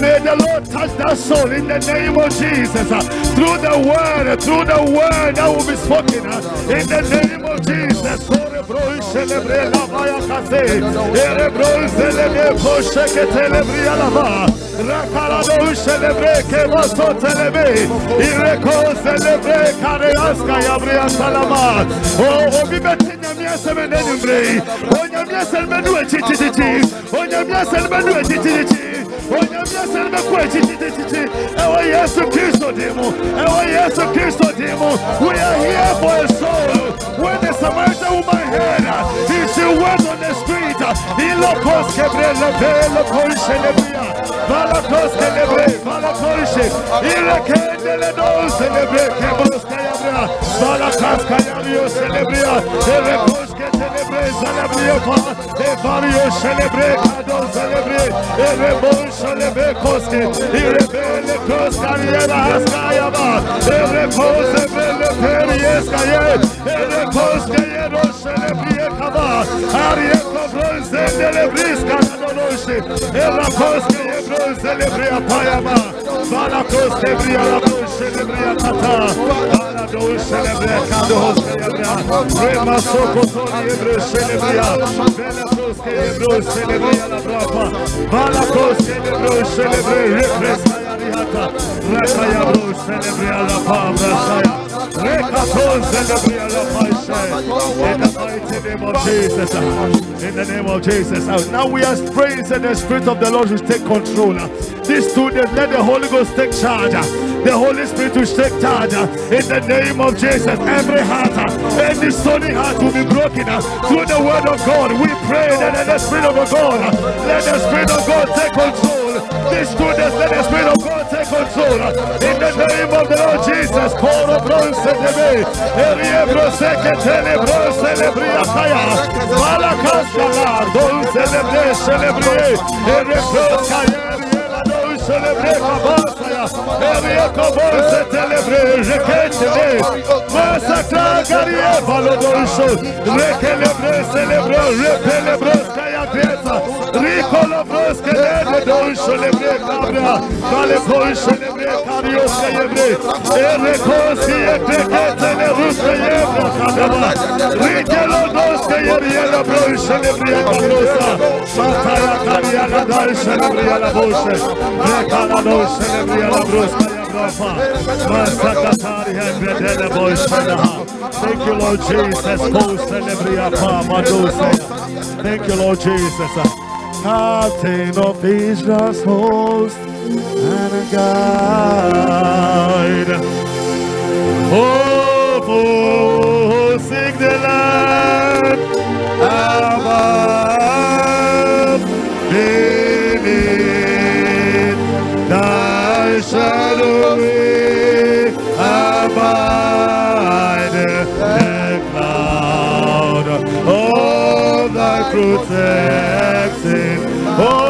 May the Lord touch that soul in the name of Jesus. Through the word, through the word that will be spoken. In the name of Jesus. Onya miese menue chichichi. Ewa Yesu Kristo demo. Ewa Yesu Kristo demo. We are here for a soul. When the Samaritan woman heard, he she went on the street. He locos quebre le ve le colche le bria. Balacos celebre, balacosche. Il le le dos celebre que vos cayabra. Balacas cayabrio celebria. El recos que celebre celebria pa. E vario celebre cado celebre. El rebol celebre cosque. Il rebele cos cariera ascayaba. El recos celebre peries caye. El recos cayero celebre caba. Arieko bronze delebris canadonoshe. El recos cayebro celebria payama. Balakos cebria la bronze celebria kata. Balados celebria kados celebria. Rema soko toni ebro celebria. Belakos cayebro celebria la brapa. Balakos cayebro celebria repres kayarihata. Rekaya bro celebria la pabra saya. Rekaton celebria la paisha. In the mighty name of Jesus. In the name of Jesus. Now we are praying that the Spirit of the Lord will take control. These students, let the Holy Ghost take charge. The Holy Spirit will take charge. In the name of Jesus, every heart, any stony heart will be broken through the word of God. We pray that let the Spirit of God, let the Spirit of God take control. These students, let the Spirit of God take control. In the name of the Lord Jesus, Koro Bronze Debe, Erie Brose Ketele Bronze Lebria Kaya, Malakas Kalar, Don Celebre, Celebre, Erie Brose Kaya, Celebre Kabasaya, Erie Kabose Telebre, Reketele, Masakra Garie, Valodonso, Rekelebre, Celebre, Repelebre, Kaya Greta, Ricolo Brosque, Don Celebre Cabra, Vale Con Celebre Cario Celebre, Erecosi, Ekeketele Rusque Yebra Cadaba, Ricelo Dosque Yeriela Bro Celebre Cabrosa, Mataya Caria Dal Celebre la Bosche, Thank you, Lord Jesus. Thank you, Lord Jesus. Captain of Israel's host and a guide. Oh, for sing the land above Oh,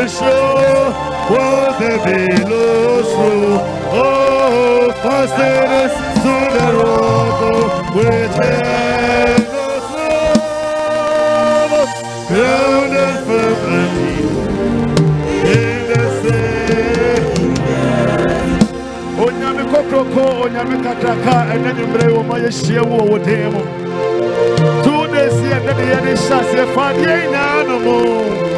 and sure was the billows through. Oh, fasted to the rock which ever love, grounded firm and the sea. Onyame kokroko, onyame kakraka, ɛnɛ ma yɛhyia wo nyinaa no mu.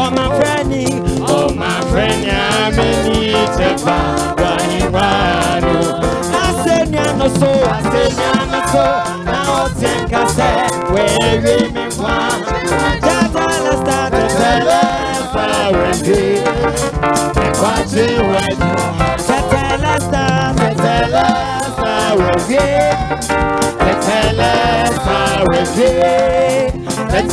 Oh my friend, oh my friend, I'm in it. Wani wano. I said, no so, I said, no so. Now I think I said, where we me want. That's all I started, fellas, I went here. Watching what you want. That's all I started, fellas, I went here. That's all I started, fellas, I went here.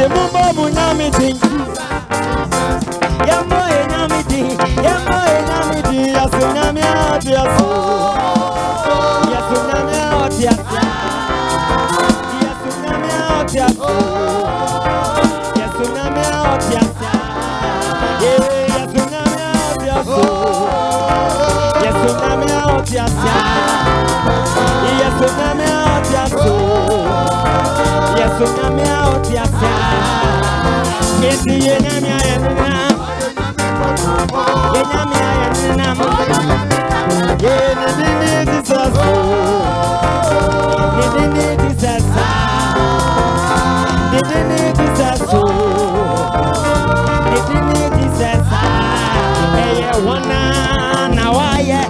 se mu bɔ mu nyame den yɛmmɔ yɛ nyame den yɛmmɔ yɛ nyame den yɛso nyame. Yesu nyame a ɔte asa Yesu yɛ nyame a yɛnenam Yɛ nyame a yɛnenam Yɛ ne din ne Jesus o Ne din ne Jesus a Ne din ne Jesus o Ne din ne Jesus a Ɛyɛ wɔn a na wayɛ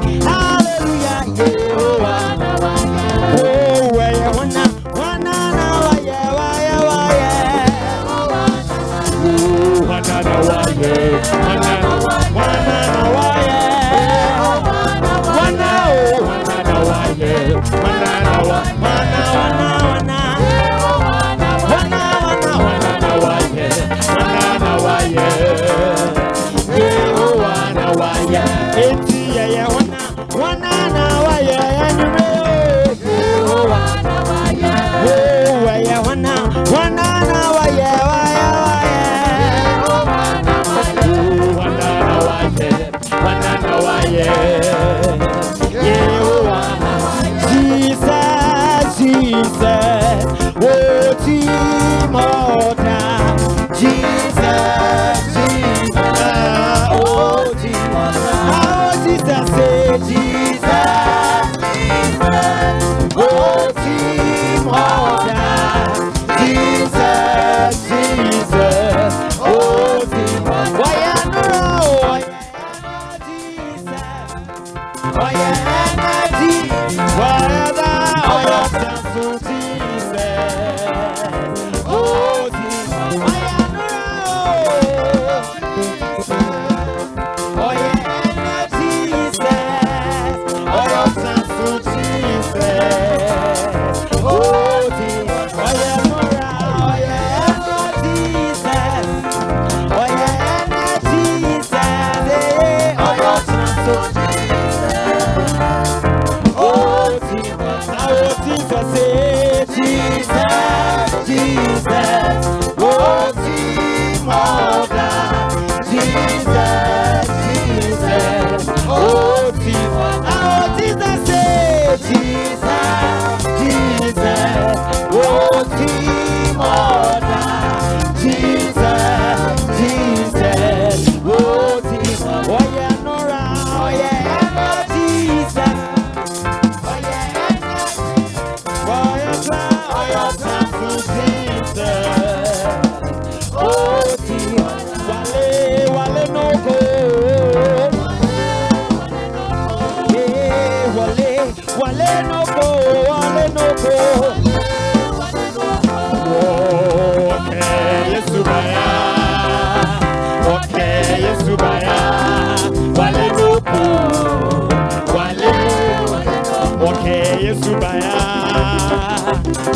time.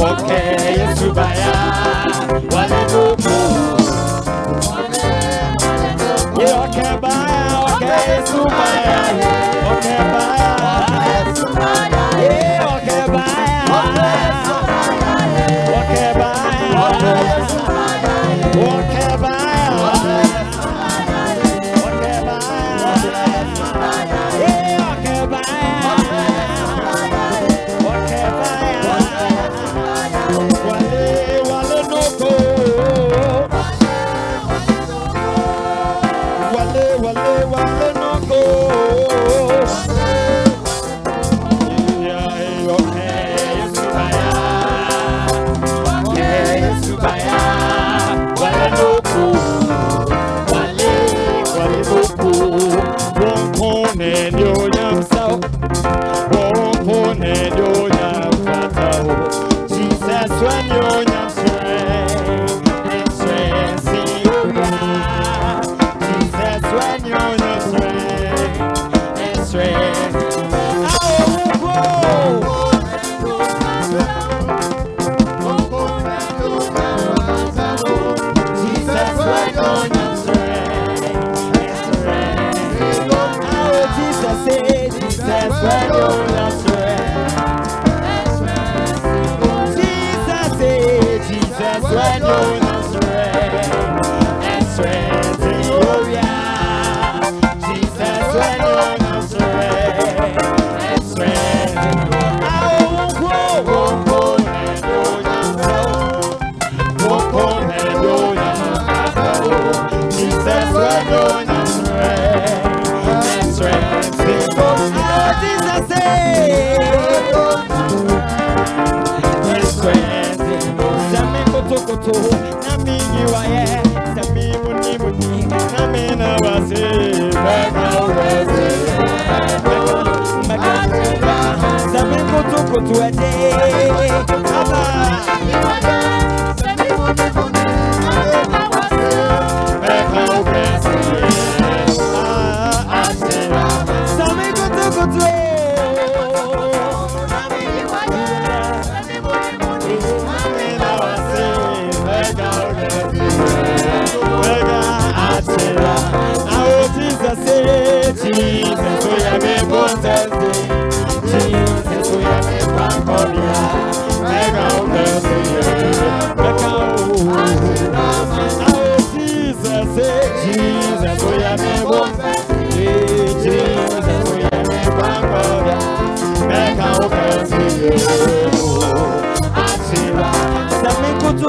Okay, Yesu baya. Wale nubu Yeah, okay baya, okay Yesu baya. Okay baya. Sami kutu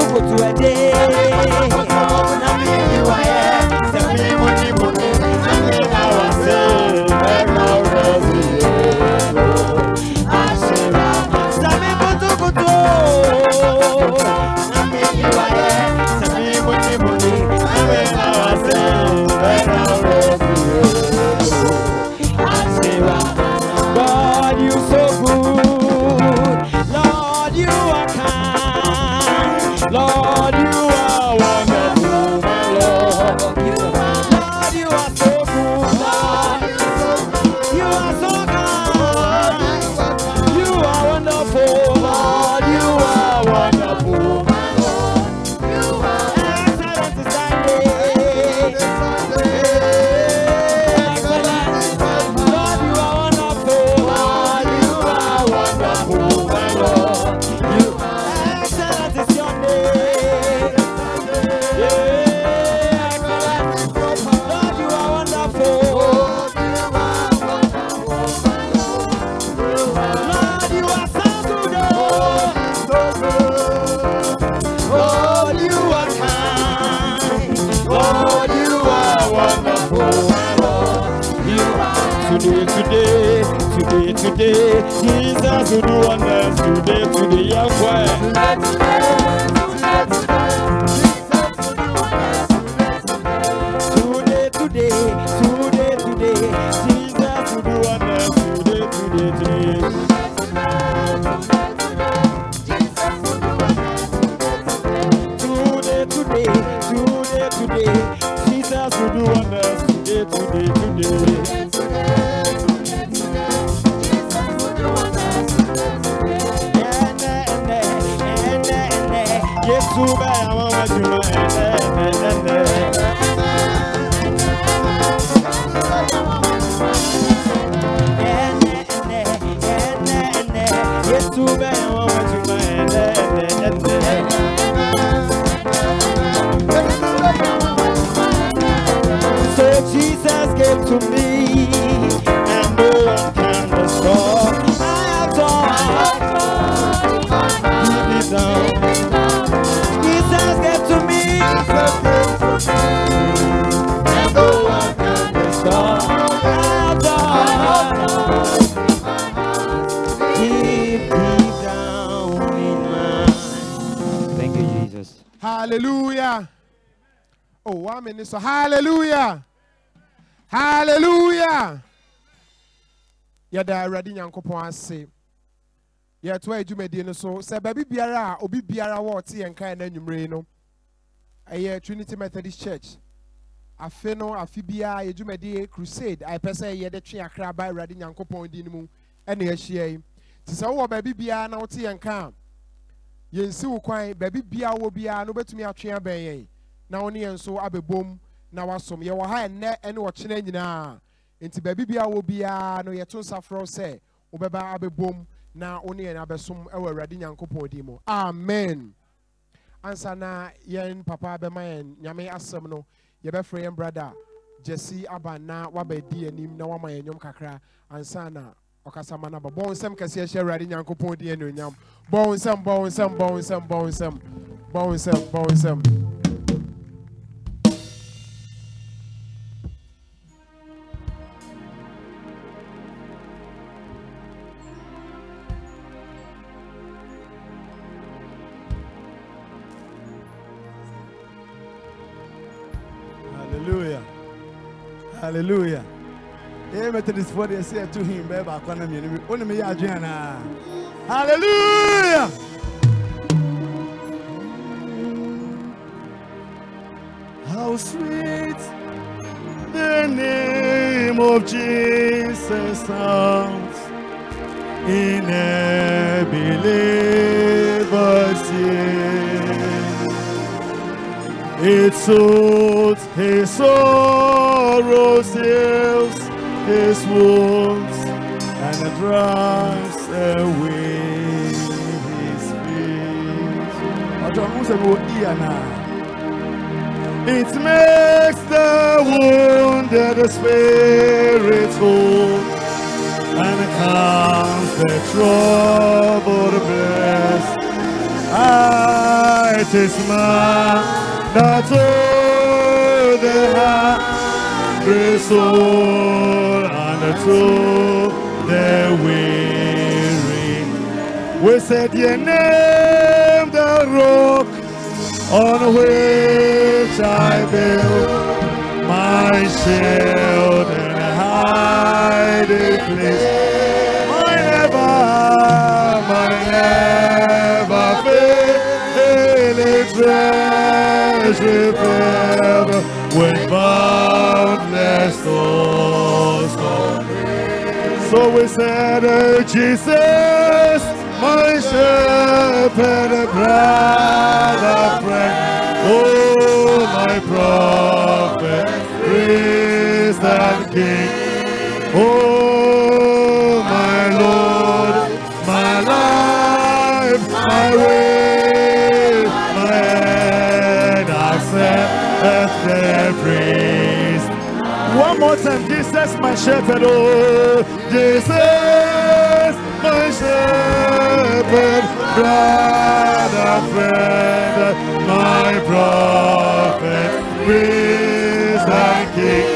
Oh, minute. So, hallelujah. Hallelujah. Yɛda Awurade Nyankopɔn ase. Yɛtoa adwumadie no so. Sɛ baabi biara a obi biara wɔ ɔte yɛn kan na anwummere yi no, Trinity Methodist Church. Afe no, afe biara yɛ dwumadie crusade a yɛpɛ sɛ yɛde twe akra ba Awurade Nyankopɔn din no mu ɛna yɛahyia yi. Nti sɛ wowɔ baabi biara na wote yɛn kan a, yɛnsi wo kwan baabi biara wɔ biara no wobɛtumi atwe abɛn na wo yɛn nso abɛbom na wasom. Yɛwɔ ha ɛnnɛ ne ɔkyena nyinaa. Nti baabi biara wɔ biara no yɛto nsa sɛ wobɛba abɛbom na wo yɛn abɛsom wɔ awurade nyankopɔn din mu. Amen. Ansa na yɛn papa bɛma yɛn nyame asɛm no yɛbɛfrɛ yɛn brada gyesi aba na wabɛdi anim na wama yɛn nnwom kakra. Ansa na ɔkasa ma no aba. Bɔ nsɛm kɛseɛ hyɛ awurade nyankopɔn din anuonyam. Bɔ nsɛm bɔ nsɛm bɔ nsɛm bɔ nsɛm bɔ nsɛm bɔ nsɛm Hallelujah. Ee Methodist for the say to him be ba kwana mi ni. Oni me ya adwen na. Hallelujah. How sweet the name of Jesus sounds in a believer's ear. It soothes his sorrows, heals his wounds, and it drives away his fears. It makes the wounded spirit whole and calms the troubled breast. Ah, it is man all the hungry soul and to the weary. We said your name, the rock on which I build my shield and hiding place. My never, my never failing treasure forever with boundless of so we said, oh, Jesus, my shepherd, brother, friend, oh, my prophet, priest and king, oh, Jesus, my shepherd, oh, Jesus, my shepherd, brother, friend, my prophet, priest and king,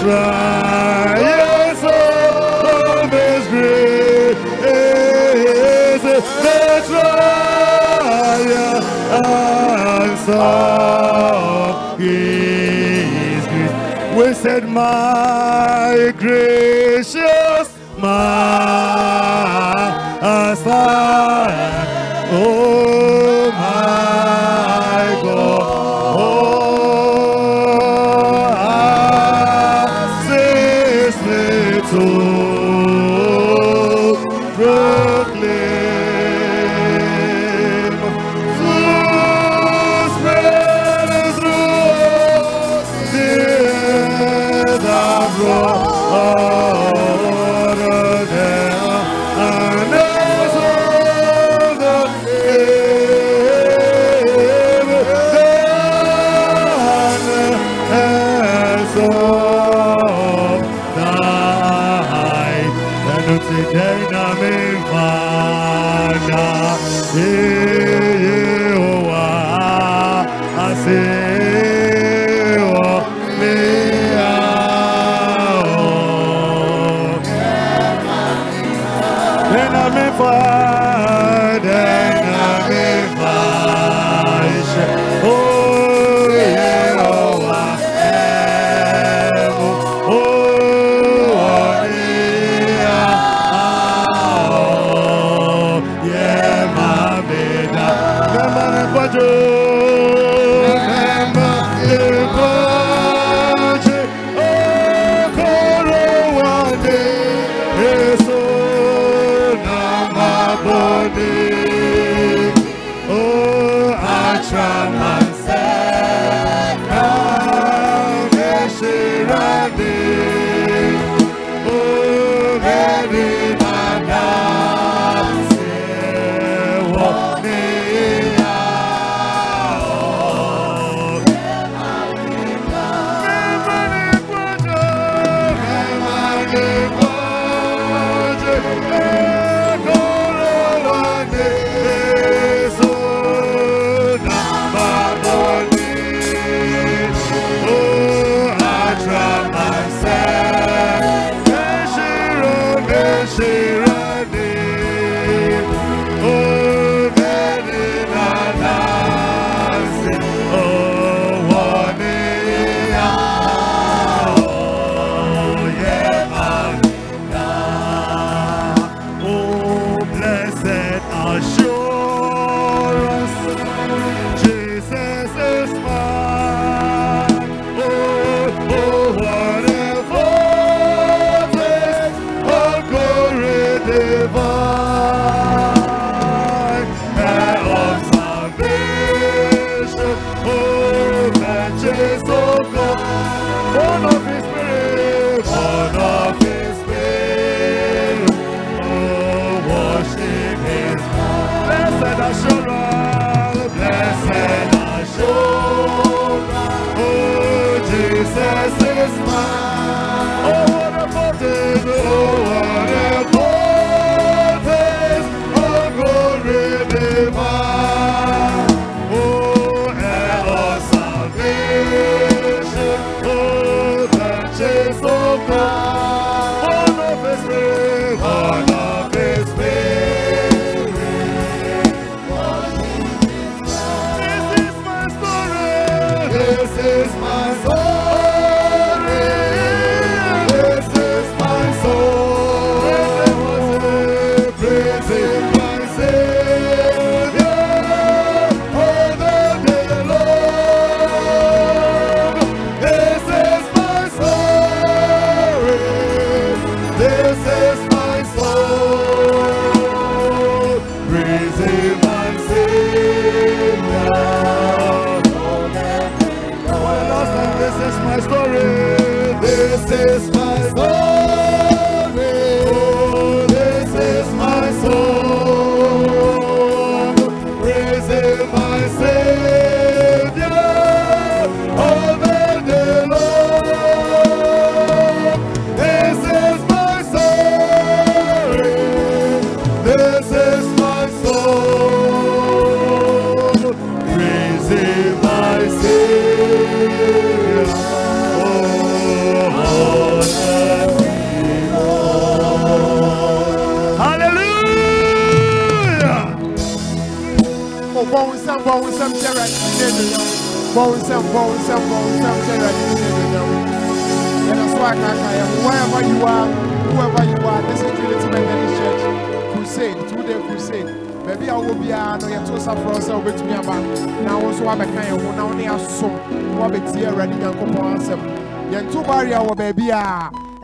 triumphs of His grace, the triumphs of His grace. We said, my gracious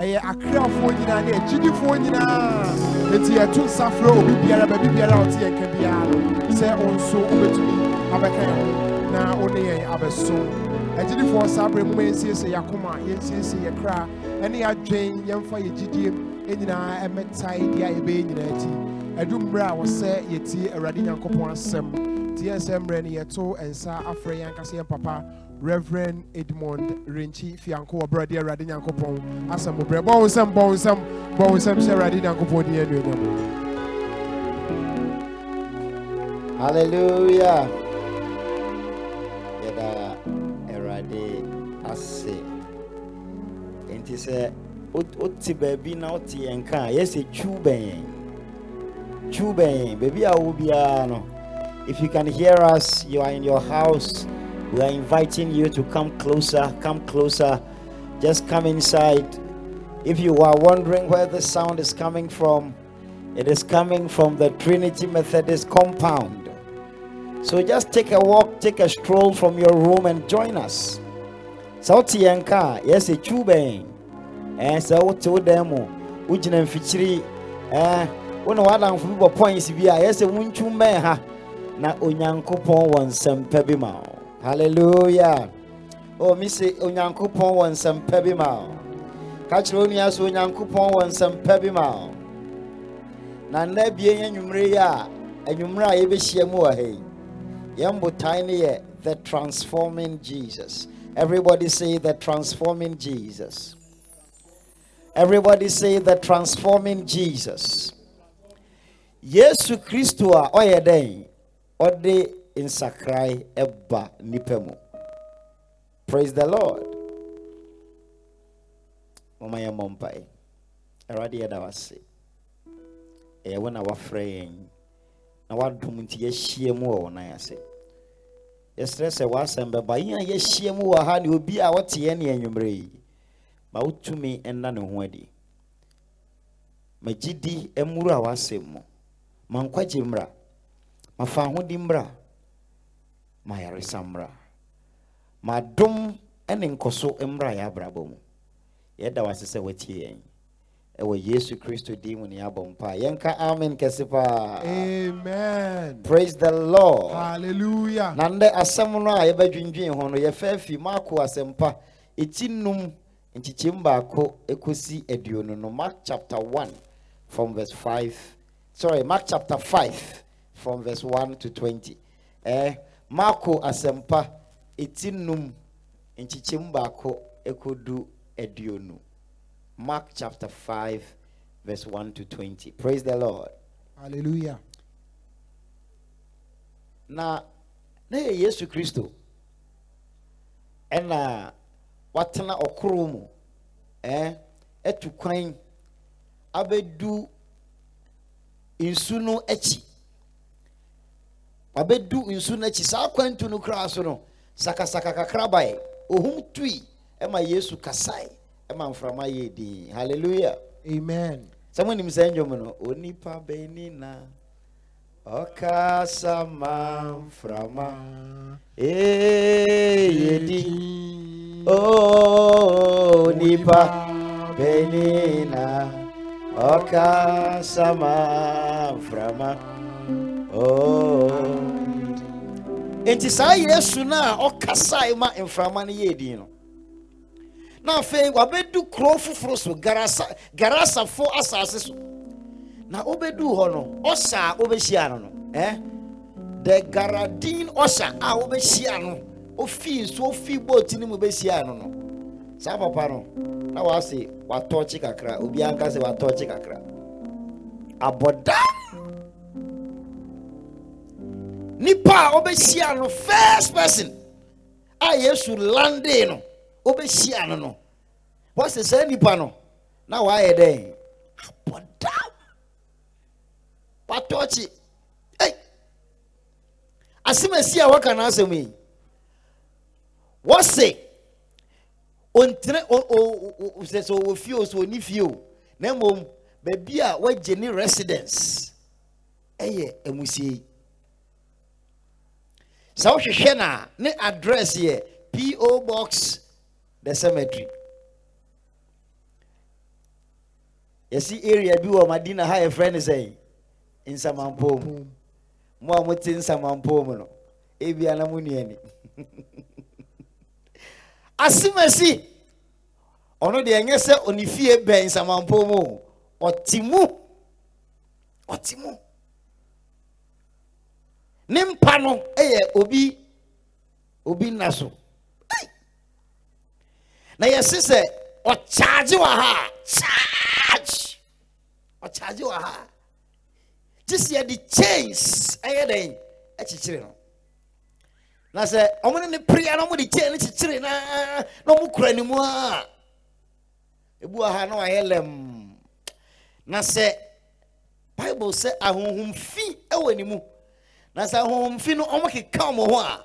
ɛyɛ akranfoɔ nyinaa ne agyidifoɔ nyinaa. Eti yɛto nsa frɛ obi biara baabi biara a ɔte yɛn ka biara sɛ ɔnso wobɛtumi abɛka yɛn ho na ɔne yɛn abɛso. Agyidifoɔ saa abere mu ma yɛnsiesie yɛakoma yɛnsiesie yɛ kra ɛne yɛadwen yɛmfa yɛ gyidie nyinaa ɛmɛtae deɛ a yɛbɛyɛ nyinaa akyi. Ɛdu mmerɛ a wɔsɛ yɛtie awurade nyankopɔn asɛm. Nti yɛn sɛ mmerɛ no yɛto nsa afrɛ yɛn ankasa yɛn papa reverend edmund yirenkyi fianko wɔ berɛ de awurade nyankopɔn asɛm mo berɛ bɔ wo nsɛm bɔ wo nsɛm bɔ wo nsɛm hyɛ awurade nyankopɔn din anuonyam hallelujah yɛda awurade ase nti sɛ wot- wote baabi na wote yɛn ka a bɛn yɛn baabi a wo biara no. If you can hear us you are in your house we are inviting you to come closer come closer. Just come inside. If you are wondering where the sound is coming from it is coming from the trinity methodist compound. So just take a walk, take a stroll from your room and join us. Sɛ wote yɛn ka a yɛsɛ twiw bɛn ɛɛ sɛ wote wo dan mu wogyina mfikyiri ɛɛ wo ne w'adamfo bi bɔ points bi a yɛsɛ ha na bi ma wo hallelujah. O mi se onyankopɔn wɔ nsɛmpa bi ma wo ka kyerɛ wo nua bi ma wo na nna bie yɛ yɛbɛhyia mu the transforming jesus. Everybody say the transforming jesus. Everybody say the transforming jesus. Yesu kristo a ɔyɛ dɛn nsakrae ɛba nipa mu. Praise the lord. Mama yɛn mmɔ mpae awurade yɛda wase. Ɛyɛ wo na wafrɛ yɛn. Na wadom nti yɛahyia mu wɔ wo nan ase. Yɛsrɛ sɛ w'asɛm bɛba. Yɛn a yɛahyia mu wɔ ha ne obi a ma yaresa mmra ma adom ne nkɔso mmra yɛ abrabɔ mu yɛda wase sɛ watie yɛn ɛwɔ yesu kristo din mu ne yɛabɔ mpa. Yɛnka amen kɛse paa amen. Praise the lord. Hallelujah. Na ndɛ asɛm no a yɛbɛdwendwen ho no yɛfa afi marko asɛmpa ɛti num nkyekyɛm baako ɛkɔsi aduonu no. Mark chapter 1 from verse 5 sorry mark chapter 5 from verse 1 to 20 eh, marko asɛmpa ɛti num nkyekyɛm baako ɛkɔdu aduonu mark chapter 5 verse 1 to 20 praise the lord. Hallelujah. Na na yɛ yesu kristo. Ɛna watena ɔkoro mu ɛɛ ɛtu kwan abɛdu nsu no akyi abɛdu nsu no akyi saa kwantu no koraa so no sakasaka kakra bae ohum tui ɛma yesu kasae ɛma mframa yɛ din. Hallelujah. Amen. Sɛ monim saa nnwom no onipa bɛni na ɔkasa ma mframa. Eyedi o nipa bɛni na ɔkasa ma mframa. O enti saa yesu no a ɔkasae ma mframa no yɛ din no. Na afei wabɛdu kuro foforɔ so garasa asase so. Na wobɛdu hɔ no ɔsa a wobɛhyia no no eh? the garadin ɔsa a wobɛhyia no ofii nso ofii boat no mu bɛhyia no no. Saa papa no na wase watɔkye kakra. Obiara nka sɛ watɔkye kakra. Abɔda nipa a wobɛhyia no first person. A yesu lande no wobɛhyia no no. Wɔsɛ saa nipa no? Na wayɛ dɛn abɔda watɔkye ei asɛm asi a wɔka no asɛm yi wɔse ɔntene sɛ sɛ ɔwɔ fie o sɛ ɔni fie o na mmom baabi a wɔagye ne residence? Ɛyɛ amusie eh, yi sɛ wohwehwɛ no a ne address yɛ po box the cemetery. Yɛsi area bi wɔ madina ha yɛfrɛ no sɛ nsamampom mo a mote nsamampom no ebia na mo nuani asemasi ɔno deɛ ɛnyɛ sɛ ɔne fie bɛn nsamanpo mu ɔte mu. Ɔte mu ne mpa no yɛ obi obi nna so. Na yɛse sɛ ɔkyaagye wɔ ha a charge ɔkyaagye wɔ ha. Gye sɛ yɛde chains ɛyɛ dɛn? Akyekyere no. Na sɛ ɔmo ne ne prea na ɔmo de chain no kyekyere na na ɔmo kura ne mu a ebu wɔ ha na wayɛ lɛm. Na sɛ bible sɛ ahonhomfi ɛwɔ ne mu. Na sɛ ahonhomfi no ɔmo keka ɔmo ho a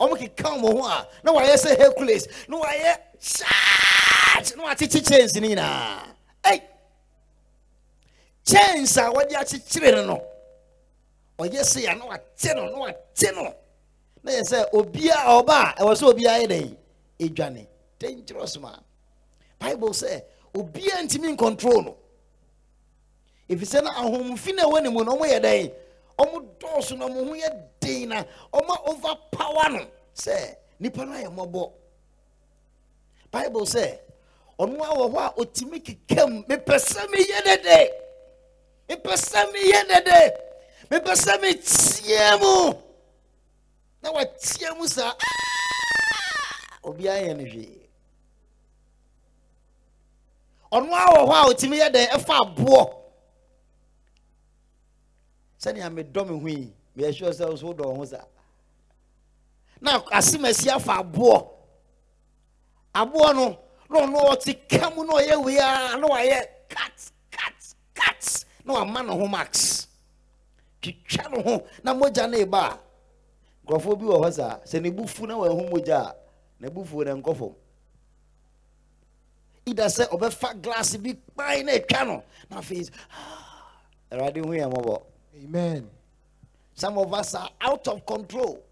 ɔmo keka ɔmo ho a na wayɛ sɛ hercules na wayɛ charge na wakyekye chains no nyinaa. Ɛy chains a wɔde akyekyere no no ɔyɛ sɛ ya na wate no na wate no. Na yɛ sɛ obiara ɔba a ɛwɔ sɛ obiara yɛ dɛn? Edwane. Dangerous man bible sɛ obiara ntumi ncontrol no. Efisɛ na ahomfi na ɛwɔ ne mu no ɔmo yɛ dɛn? Ɔmo dɔɔso na ɔmo ho yɛ den na ɔmo overpower no sɛ nipa no ayɛ mmɔbɔ bible sɛ ɔno awɔ hɔ a otumi kekam mepɛ sɛ meyɛ dede mepɛ sɛ meyɛ dede mepɛ sɛ metia mu. Na watia mu "Ah!" obiara yɛ no hwee ɔno awɔ hɔ a otumi yɛ dɛn ɛfa aboɔ sɛnea medɔ me ho yi meyɛ sure sɛ so wodɔ wo ho saa. Na asemasi afa aboɔ. Aboɔ no na ɔno ɔte ka mu na ɔyɛ wei a na wayɛ cut cut cut na wama ne ho max. Twitwa ne ho na mogya no eba. A nkurɔfoɔ bi wɔ hɔ saa. Sɛ ne bufu na wahu mogya a ne bufuo no nkɔ fam. Ida sɛ ɔbɛfa glass bi kpan na atwa no na afei awurade hu yɛ mmɔbɔ Amen. Some of us are out of control.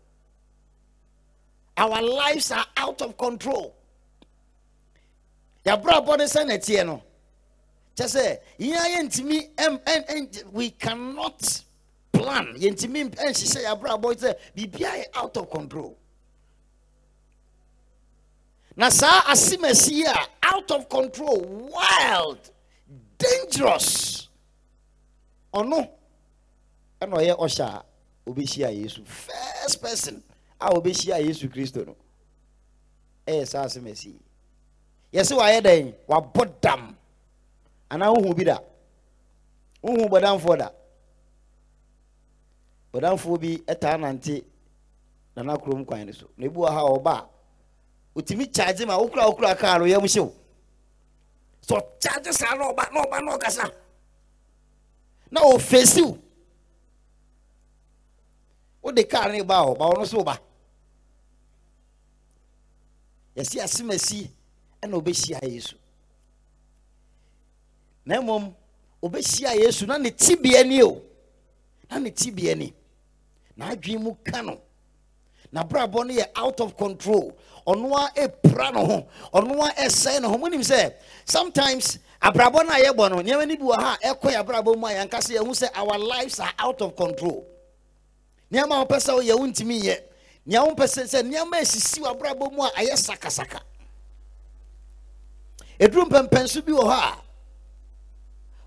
Our lives are out of control. Abọ́dé sẹ́ na tiẹ̀ no. Ayé ntumi ẹm ẹm ẹm we cannot plan. Yẹn ntumi ẹnhyehyẹ yàbúrò abọ́dé sẹ́ bìbí ayé out of control. Na saa asimasi out of control, wild, dangerous. Ọ̀nù. Ɛna ɔyɛ ɔhyɛ a obɛhyia yesu first person a obɛhyia yesu kristo no ɛyɛ saa asɛm asi yɛsɛ wayɛ dɛn wabɔ dam. Anaa wohu bi da wohu bɔdamfoɔ da bɔdamfoɔ bi ɛtaa nante nana kurom kwan no so. Na ebi wɔ ha ɔba otumi kyaagye ma wokura wokura kaa no yɛm hyew sɛ ɔkyaagye saa na ɔba na na ɔfɛsiw wode kaa ne ba hɔ ba ɔno so ba yɛsi asemasi ɛna ɔbɛhyia yesu. Na mmom ɔbɛhyia yesu. Na ne tibea ni o. Na ne tibea ni na adwene mu ka no n'abrabɔ no yɛ out of control. Ɔno a epira ne ho ɔno a ɛsɛe ne ho mo nim sɛ sometimes abrabɔ no a yɛbɔ no nneɛma no bi wɔ ha ɛkɔ yɛ abrabɔ mu a yɛn kasa yɛn ho sɛ our lives are out of control nneɛma a wɔpɛ sɛ ɔyɛ wo ntumi yɛ. Nea wɔpɛ sɛ sɛ nneɛma a esisi wɔ abrabɔ mu a ayɛ sakasaka. Eduru mpɛmpɛnso bi wɔ hɔ a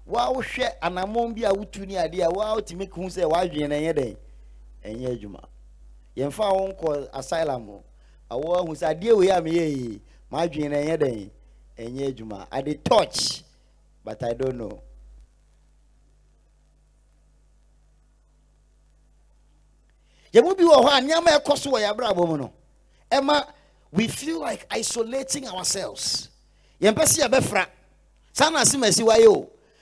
waa wohwɛ anammɔn bi a wotu ne adeɛ a waa wotumi hu sɛ wadwene na ɛnyɛ dɛn? Ɛnyɛ adwuma. Yɛmfa wo nkɔ asylum o. Awɔ ahu sɛ adeɛ wei a meyɛ yi madwene na ɛnyɛ dɛn? Ɛnyɛ adwuma. I dey touch but i don't know yɛmu bi wɔ hɔ a nneɛma ɛkɔ so wɔ yɛ mu no ɛma we feel like isolating ourselves. Yɛmpɛ sɛ yɛbɛfra. Saa na asɛm asi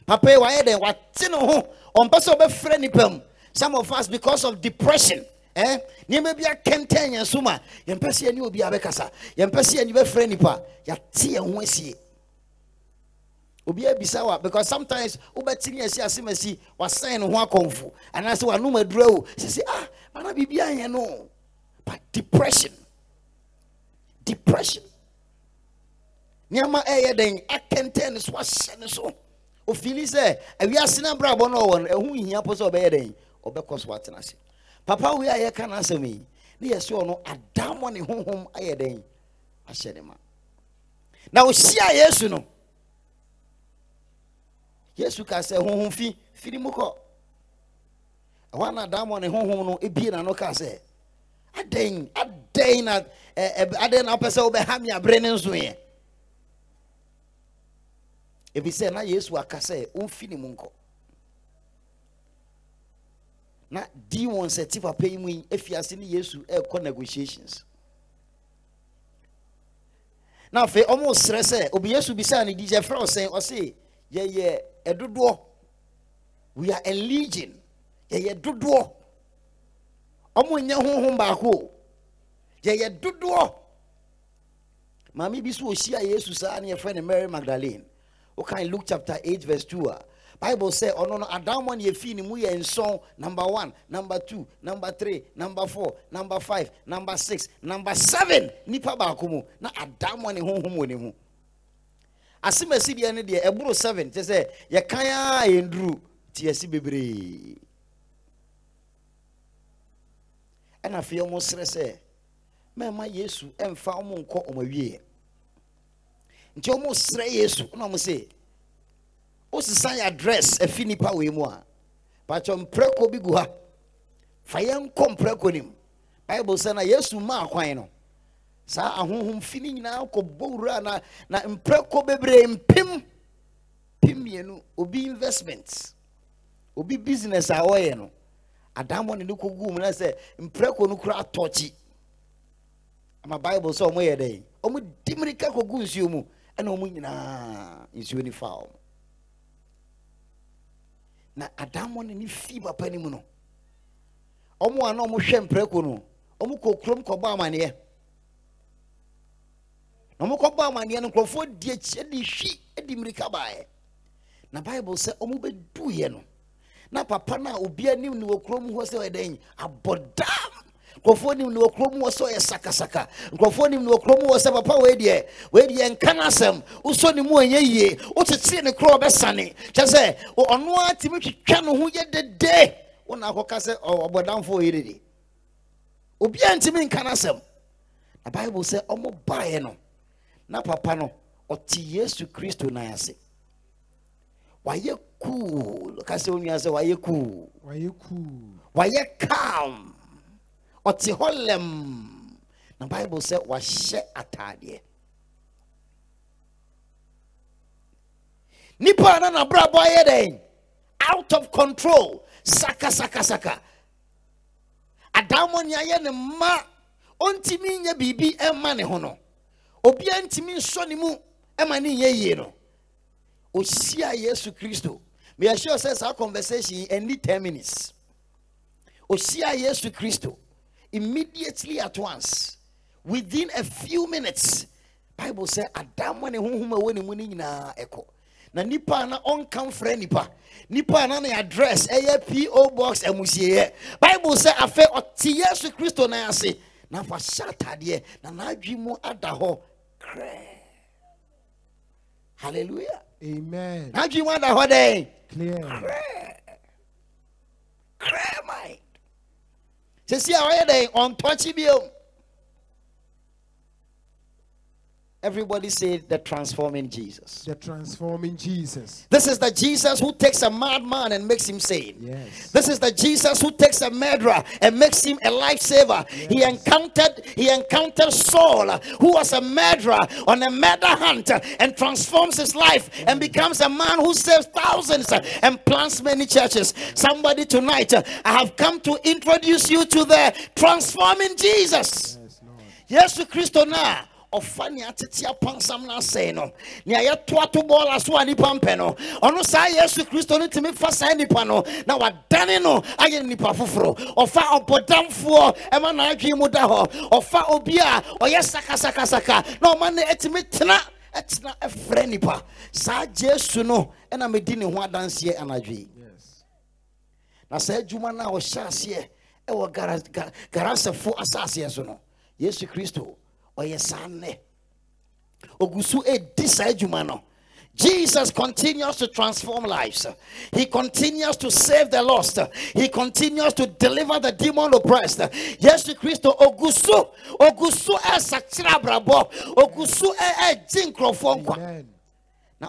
papa yi wayɛ dɛn? Wate ne ho. Ɔmpɛ sɛ ɔbɛfrɛ some of us because of depression eh nneɛma bi akɛntɛn yɛn so ma yɛmpɛ sɛ yɛne obi abɛkasa yɛmpɛ sɛ yɛne bɛfrɛ nipa yɛate yɛn ho asie. Obi abisa wa because sometimes wobɛte ne asi asɛm asi wasan ne ho akɔmfo. Anaasɛ wanom adura o ah mana biribi anyɛ no. But depression. Depression. Nneɛma ɛyɛ dɛn? Akɛntɛn ne so ahyɛ ne so. Ofili sɛ awiase no abrabɔ no ɔwɔ no ɛho hia po ɔbɛyɛ dɛn? Ɔbɛkɔ so atena ase. Papa wei a yɛka no asɛm yi ne yɛ sɛ ɔno adammɔ ne honhom ayɛ dɛn? Ahyɛ ne ma. Na ohyia yesu no. Yesu ka sɛ honhom fi firi mu kɔ ɛhɔ na daamɔ ne honhom no ebie n'ano ka sɛ adɛn adɛn na ɛ ɛ adɛn na wopɛ sɛ wobɛha me abere ne nso yɛ ebi sɛ na yesu aka sɛ ɔmfi ne mu nkɔ na demons ɛte papa yi mu yi efi ase ne yesu eh, ɛrekɔ negotiations. Na afei ɔmo srɛ sɛ obi yesu bisaa ne di sɛ frɛ ɔsɛn ɔse yɛyɛ ɛdodoɔ we are a legion yɛyɛ dodoɔ ɔmo nyɛ honhom baako o yɛyɛ dodoɔ maame bi so ohyia yesu saa ne yɛfrɛ no mary magdalene. Wokan luke chapter 8 verse 2 a bible sɛ ɔno no adamɔ ne yɛfii ne mu yɛ nson number 1 number 2 number 3 number 4 number 5 number 6 number 7 nipa baako mu. Na adamɔ ne honhom wɔ ne mu. Asɛm asi deɛ no deɛ ɛboro 7 kyɛ sɛ yɛkan a yɛnduru nti yɛsi bebree ɛna afei ɔmo serɛ sɛ mɛma yesu ɛmfa ɔmo nkɔ ɔmo awieɛ nti ɔmo serɛ yesu na ɔmo sɛ wosesa yɛ address afi nipa wei mu a pakyɛ mprɛko bi gu ha. Fa yɛn nkɔ mprɛko nim bible sɛ na yesu maa kwan no. Saa ahohom fi no nyinaa kɔbɔ wura na na mprɛko bebree mpem pem mmienu obi investment. Obi business a ɔyɛ no. Adammɔ ne ne kɔgu mu na sɛ mprɛko no kora atɔkyi ama bible sɛ ɔmo yɛ dɛn? Ɔmo di mmirika kɔgu nsuo mu ɛna ɔmo nyinaa nsuo ni fa ɔmo. Na adammɔ ne ne fi papa no mu no ɔmo a ɔmo hwɛ mprɛko no ɔmo kɔ kurom kɔbɔ amanneɛ. Na ɔmo kɔbɔ amanneɛ no nkurɔfoɔ di akyi de hwi de mmirika baeɛ. Na bible sɛ ɔmo bɛduiɛ no. Na papa no a obi anim ne wɔ kurom hɔ sɛ ɔyɛ dɛn? Abɔdam. Nkurɔfoɔ nim ne wɔ kurom hɔ sɛ ɔyɛ sakasaka. Nkurɔfoɔ nim ne wɔ hɔ sɛ papa wei deɛ? Wei deɛ? Nka no asɛm. Wosɔ ne mu ɛnyɛ yie. Wotetee ne korɔ ɔbɛsane. Kyɛ sɛ ɔno ara tumi twitwa ne ho yɛ dede. Wona akɔka sɛ ɔbɔdamfoɔ ɔyɛ dede. Obiara ntumi nka no asɛm. Na bible sɛ ɔmo baeɛ no. Na papa no ɔte yesu kristo nan ase wayɛ cool ka sɛ onua sɛ wayɛ cool wayɛ cool wayɛ calm ɔte hɔ lɛm na bible sɛ wahyɛ ataadeɛ nipa na nabrabɔ ayɛ dɛn out of control. Saka saka saka. Adammɔ ne ayɛ ne mma ɔntumi nyɛ biribi ɛma ne ho no obiara ntumi nsɔ ne mu ɛma ne nyɛ yie no ohyia yesu kristo. Meyɛhyɛ sɛ saa conversation yi ɛnni 10 minutes. Ohyia yesu kristo. Immediately at once within a few minutes bible sɛ adamma ne honhom a ɛwɔ ne mu no nyinaa ɛkɔ. Na nipa na ɔnka mfrɛ nipa nipa na ne address ɛyɛ po box amusieɛ bible sɛ afei ɔte yesu kristo nan ase na fa hyɛ atadeɛ na n'adwe mu ada hɔ. Krɛ hallelujah amen. N'adwe mu ada hɔ dɛn clear. Clear mind. Sisi a ɔyɛ dɛn ɔntɔkye bio everybody say the transforming jesus. The transforming jesus. This is the jesus who takes a madman and makes him sane. Yes. This is the Jesus who takes a murderer and makes him a lifesaver. He encountered he encountered Saul, who was a murderer on a murder hunt, and transforms his life and becomes a man who saves thousands and plants many churches. Somebody tonight, I have come to introduce you to the transforming Jesus. yes lord. Yesu kristo no a ɔfa nea tete apansam no asɛe no nea yɛto ato bɔɔla so a nipa mpɛ no ɔno saa yesu kristo no tumi fa saa nipa no na wadane no ayɛ no nipa foforɔ ɔfa ɔbɔdamfoɔ ɛma n'adwene mu da hɔ. Ɔfa obi a ɔyɛ sakasakasaka na ɔma no atumi tena ɛtena ɛfrɛ nipa saa jesu no ɛna medi ne ho adanseɛ yes. Na saa adwuma no a ɔhyɛ aseɛ ɛwɔ Gara- Ga- garasɛfo asaseɛ so no yesu kristo ɔyɛ saa nnɛ ɔgu so eh, ɛdi saa adwuma no Jesus continues to transform lives. He continues to save the lost. He continues to deliver the demon oppressed. Yes, Christo ogusu ogusu eh, esakira brabo ogusu eh, e e jinkrofo nkwa. Na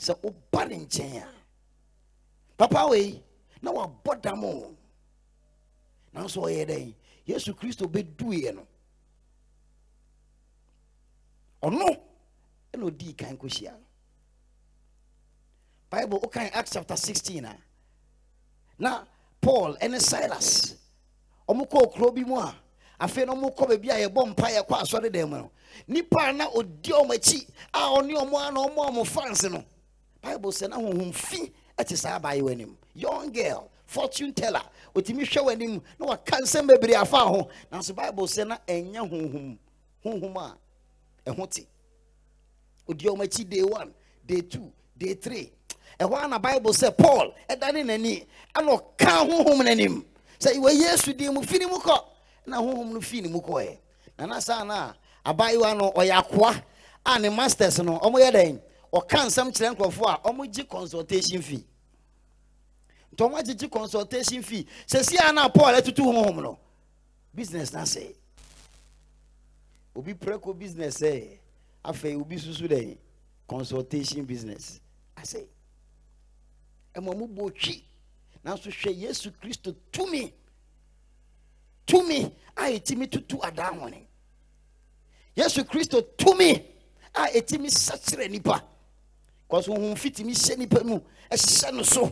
sɛ woba ne nkyɛn a papa wei na wabɔ dam o nanso ɔyɛ dɛn yesu kristo bɛduiɛ no ɔno. Ɛna ɔdii kan kɔhyia. No bible wokan acts chapter 16 a. Na paul ɛne silas ɔmo kɔɔ kuro bi mu a afei na ɔmo kɔ baabi a yɛbɔ mpa yɛ kɔ asɔre dɛm mu no. Nipa a na ɔdi ɔmo akyi a ɔne ɔmo a na ɔmo ɔmo fans no. Bible sɛ na honhom fi ɛte saa abaayewa anim. Young girl fortune teller otumi hwɛ w'anim na waka nsɛm bebree afa ho. Nanso bible sɛ na ɛnyɛ honhom. Honhom a ɛho te. Odi ɔmo akyi day one day two day three. Ɛhɔ a na bible sɛ paul ɛdane n'ani ɛna ɔka honhom n'anim. Sɛ ìwɔ yesu din mu fi ne mu kɔ. Na honhom no fi ne mu kɔɛ. Na na saa na abaayewa no ɔyɛ akoa a ne masters no ɔmo yɛ dɛn? Ɔka nsɛm kyerɛ nkurɔfoɔ a ɔmo gye consultation fee. Nti ɔmo agyegye consultation fee. Sɛsi a na paul ɛtutu honhom no business na sɛ obi prɛko business eh. sɛ afei obi susu dɛ consultation business. Asɛ ɛma mo bɔ twi nanso hwɛ yesu kristo tumi. Tumi. A ɛtumi tutu adaa hone. Yesu kristo tumi. A ɛtumi sakyerɛ nipa. Kɔso honhom fitumi hyɛ nipa mu. Ɛhyehyɛ no so.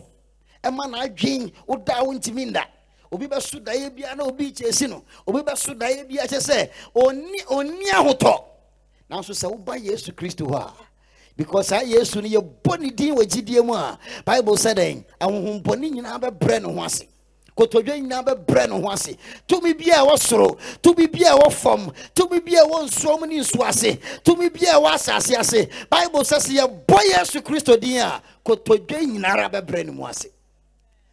Ɛma n'adwen wodaa wo ntumi nda obi bɛso daeɛ biara na obi kyɛsi no. Obi bɛso daeɛ biara kyɛ sɛ ɔni ɔni ahotɔ nanso sɛ woba yesu kristo hɔ a because saa yesu no yɛbɔ ne din wɔ gyidie mu a bible sɛ dɛn? Ahohompɔne nyinaa bɛbrɛ ne ho ase. Kotodwe nyinaa bɛbrɛ ne ho ase. Tumi bi a ɛwɔ soro tumi bi a ɛwɔ fam tumi bi a ɛwɔ nsuom ne ase tumi bi a ɛwɔ asase ase. Bible sɛ sɛ yɛbɔ yesu kristo din a kotodwe nyinaa bɛbrɛ ne mu ase.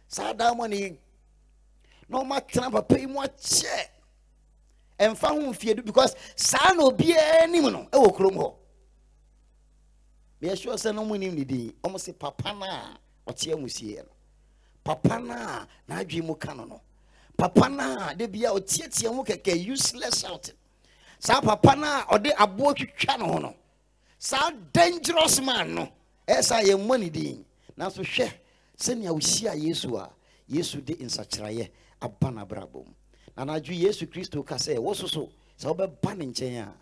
Saa daa ne na ɔmatena papa yi mu akyɛ. Ɛmfa ho mfie do because saa na obiara anim no ɛwɔ kurom hɔ. Meyɛsure sɛ no mu nim ne din ɔmo se papa no a ɔte amusieɛ no. Papa no a n'adwene mu ka no no. Papa no a de bia ɔteatea mu kɛkɛ useless out. Saa papa no a ɔde aboɔ twitwa ho no. Saa dangerous man no ɛyɛ saa yɛmmɔ ne din. Nanso hwɛ sɛnea wohyia yesu a yesu de nsakyerɛeɛ aba n'abrabɔ mu. Na n'adwo yesu kristo ka sɛ wo so sɛ wobɛba ne nkyɛn a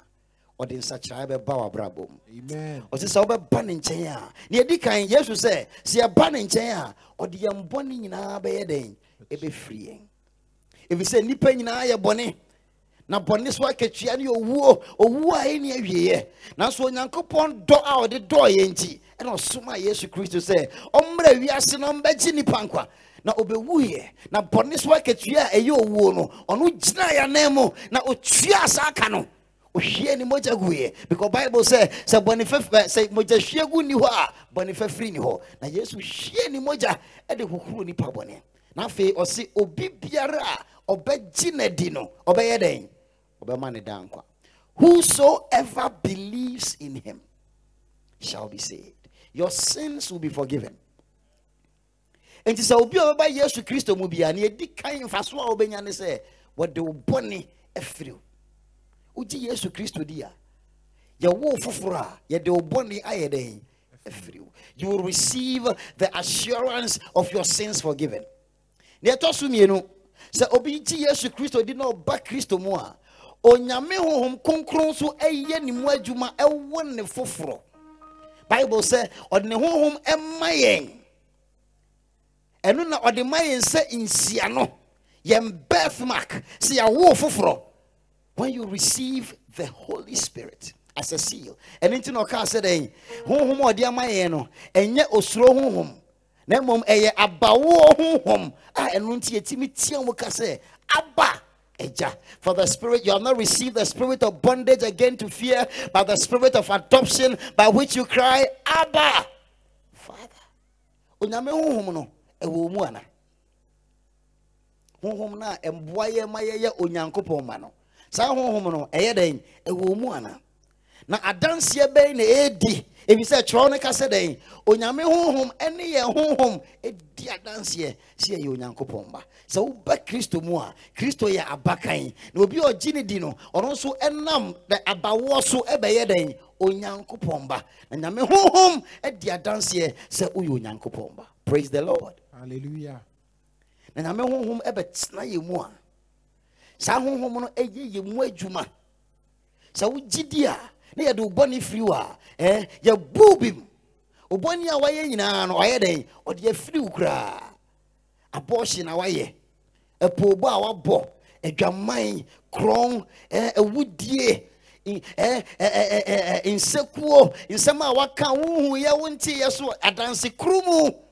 ɔde nsakyerɛeɛ bɛba w'abrabɔ mu. Amen. ɔte sɛ wobɛba ne nkyɛn a na yɛdi kan yesu sɛ sɛ yɛba ne nkyɛn a ɔde yɛn bɔne nyinaa bɛyɛ dɛn? Ɛbɛfiri yɛn. Ɛfiri sɛ nnipa nyinaa yɛ bɔne na bɔne so akatua ne owuo owuo a ɛni awieɛ nanso onyankopɔn dɔ a ɔde dɔɔ yɛn nti ɛna ɔsoma yesu kristo sɛ ɔmmra wiase na ɔmbɛgye nnipa nkwa na ɔbɛwuiɛ na bɔne so akatua a ɛyɛ owuo no ɔno gyina yɛ anan mu na ɔtua saa ka no ohwie ne mogya guiɛ. Because bible sɛ sɛ bɔne fɛfɛ sɛ mogya hwie gu ni hɔ a bɔne fɛfiri ni hɔ. Na yesu hwie ne mogya ɛde hohoro nipa bɔne. Na afei ɔse obi biara a ɔbɛgye n'adi no ɔbɛyɛ dɛn? Ɔbɛma ne da nkwa. Whosoever believes in him shall be saved. Your sins will be forgiven nti sɛ obi a ɔbɛba yesu kristo mu bia ne yɛdi kan mfaso a wobɛnya ne sɛ wɔde wo bɔne afiri wo. Wogye yesu kristo di a yɛwo foforɔ a yɛde wo bɔne ayɛ dɛn? Afiri wo. You will receive the assurance of your sins forgiven. Na ɛtɔ so mmienu sɛ obi gye yesu kristo di na ɔba kristo mu a onyame honhom kronkron so ɛyɛ ne mu adwuma ɛwɔ ne foforɔ bible sɛ ɔde ne honhom ɛma ɛno na ɔde ma yɛn sɛ nsia yɛn birthmark sɛ foforɔ. When you receive the holy spirit as a seal. Ɛno nti na ɔkaa sɛ dɛn? Honhom a ɔde ama yɛn no ɛnyɛ osuro honhom. Na mmom ɛyɛ abawoɔ honhom a ɛno nti yɛtumi tia mu ka sɛ aba. For the spirit, you have not received the spirit of bondage again to fear, but the spirit of adoption by which you cry, Abba, Father. Ɛwɔ mu ana? Honhom na ɛmboa yɛ ma yɛyɛ onyankopɔn ma no. Saa honhom no, ɛyɛ dɛn? Ɛwɔ mu ana? na adanseɛ bɛyi na ɛredi efisɛ twerɛ no ka sɛ dɛn onyame honhom ɛne yɛn honhom ɛdi adanseɛ sɛ yɛyɛ onyankopɔn ba sɛ woba kristo mu a kristo yɛ abakan na obi a ɔgye ne di no ɔno nso ɛnam dɛ abawoɔ so ɛbɛyɛ dɛn onyankopɔn ba na nyame honhom ɛdi adanseɛ sɛ woyɛ onyankopɔn ba praise the lord hallelujah. Na nyame honhom ɛbɛtena yɛ mu a saa honhom no ɛyɛ yɛ mu adwuma. Sɛ wogye di a na yɛde wo bɔne firi wo a eh, yɛbu bi mu. Wo bɔne a wayɛ nyinaa no ɔyɛ dɛn? Ɔde yɛfiri wo koraa. Abɔɔhye na wayɛ ɛpoobɔ a wabɔ adwaman korɔn awudie nsɛkuo nsɛm a waka wohu yɛ wo nteyɛ so adanse koro mu.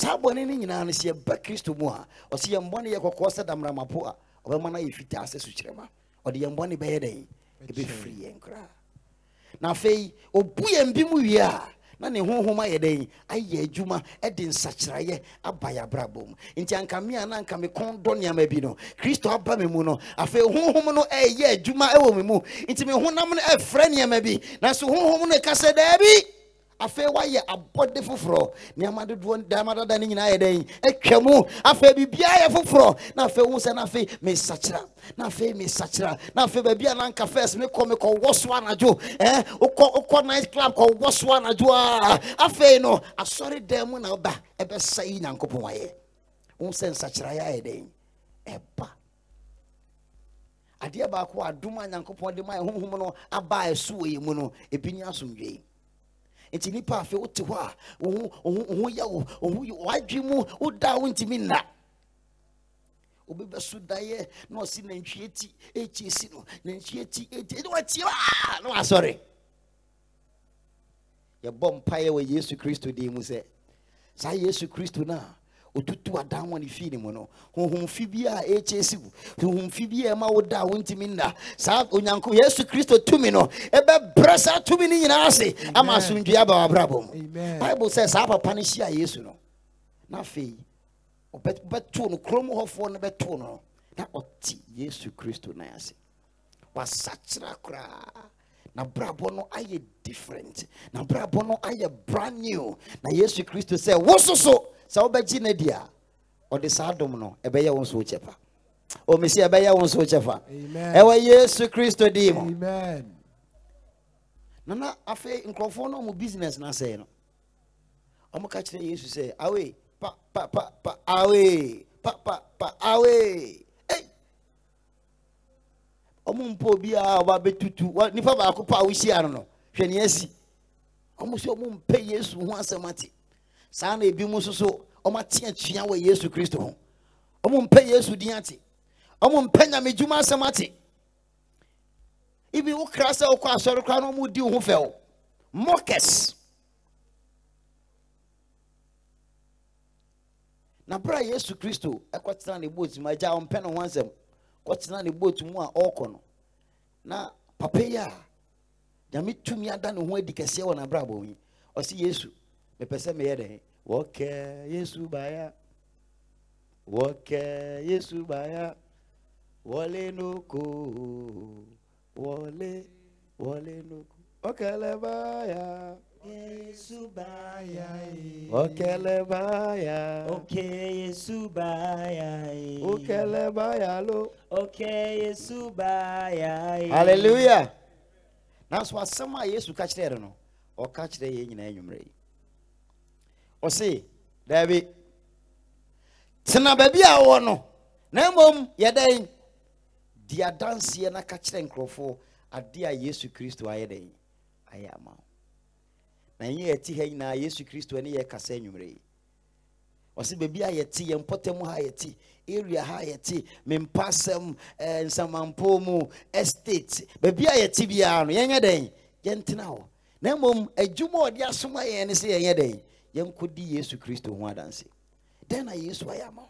Saa bɔne no nyinaa no sɛ yɛba kristo mu a ɔsɛ yɛn bɔne yɛ kɔkɔɔ sɛ damramapo a ɔbɛma no ayɛ fitaa sɛ sukyerɛma. Ɔde yɛn bɔne bɛyɛ dɛn? Ɛbɛfiri yɛn koraa. Na afei ɔbu yɛn bi mu wie a na ne honhom ayɛ dɛn? Ayɛ adwuma de nsakyerɛeɛ aba yɛ abrabɔ mu. Nti anka me a na anka me kɔn dɔ nneɛma bi no kristo aba me mu no afei honhom no ɛyɛ adwuma wɔ me mu. Nti me honam no ɛfrɛ nneɛma bi nanso honhom no ɛka sɛ daabi afei wayɛ abɔde foforɔ. Nneɛma dodoɔ nneɛma dada no nyinaa yɛ dɛn? Atwa mu. Afei biribiara yɛ foforɔ. Na afei wo sɛ na afei mesakyera. Na afei mesakyera. Na afei baabi a nanka first mekɔ mekɔwɔ so anadwo. Eh? wokɔ wokɔ night club kɔwɔ so anadwo a. Afei no asɔre dan mu na woba ɛbɛsa yi nyankopɔn ayɛ. Wo sɛ nsakyeraeɛ ayɛ dɛn? Ɛba. Adeɛ baako a adom a nyankopɔn de ma yɛ honhom no aba a ɛso wɔ yɛ mu no ebi ne asomdwee nti nipa afei wote hɔ a wo ho- wo ho wo ho yɛ wo. Wo ho yɛ- wadwe mu woda wontumi nna. Obi bɛso daeɛ na ɔse nantwie ti ɛkyi no nantwie ti ɛti ne watie a na wasɔre. Yɛbɔ mpaeɛ wɔ yesu kristo din mu sɛ saa yesu kristo no a ɔtutu adan wɔ ne fii ne mu no. Honhomfi bi a ɛkyɛ si wo honhomfi bi a ɛma wo da a wontumi nna. Saa onyanko yesu kristo tumi no ɛbɛbrɛ saa tumi no nyinaa ase ama asomdwe aba w'abrabɔ mu. Bible sɛ saa papa no hyia yesu no. Na afei ɔbɛ- bɛtoo no kurom hɔfoɔ no bɛtoo no na ɔte yesu kristo nan ase. Wasakyera koraa. Na brabɔ no ayɛ different. Na brabɔ no ayɛ brand new. Na yesu kristo sɛ wo sɛ wobɛgye no di a ɔde saa dom no ɛbɛyɛ wo nso kyɛfa. Ɔmesi ɛbɛyɛ wo nso kyɛfa. Ɛwɔ yesu kristo din mu. Amen. Na na afei nkurɔfoɔ no mu business no asɛe no ɔmo ka kyerɛ yesu sɛ awe pa pa pa pa awe pa pa pa awe ɔmo mpo obiara a ɔba bɛtutu nipa baako pa a wohyia no no hwɛ ne asi. Ɔmo sɛ ɔmo mpɛ yesu ho asɛm ate. Saa na ebi mu nso so ɔmo ate atua wɔ yesu kristo ho. Ɔmo mpɛ yesu din ate. Ɔmo mpɛ nyame dwuma asɛm ate. Ibi wo kra sɛ wokɔ asɔre koraa na ɔmo di wo ho fɛw. Mockers na berɛ a yesu kristo ɛkɔtena ne boat mu agya ɔmpɛ ne ho asɛm kɔtena ne boat mu a ɔrekɔ no na papa yi a nyame tumi ada ne ho adi kɛseɛ wɔ n'abrabɔ yi ɔse yesu mepɛ sɛ meyɛ dɛn? Wɔkɛ yesu baya. Wɔkɛ yesu baya. Wɔle noko wɔle wɔle noko ɔkɛlɛ baya. Yesu baya e. ɔkɛlɛ baya. Okay, Yesu baya e. ɔkɛlɛ baya lo. Okay, Yesu baya hallelujah. Nanso asɛm a yesu ka kyerɛɛ no no ɔka kyerɛ yɛn nyinaa anwummerɛ yi ɔse daabi tena baabi a wɔ no na mmom yɛdɛn di adanseɛ na ka kyerɛ nkurɔfoɔ adeɛ a yesu kristo ayɛ dɛn ayɛ ama na ɛnyɛ yɛte ha nyinaa yesu kristo ne yɛ kasa anwummerɛ yi ɔsɛ baabi a yɛte yɛn mpɔtam ha yɛte area ha yɛte mempasɛm eh, nsamampo mu estate baabi a yɛte biara no yɛnyɛ dɛn? Yɛntena hɔ. Na mmom adwuma a ɔde asoma yɛn ne sɛ yɛnkɔdi yesu kristo ho adanse. Dɛn na yesu ayɛ ama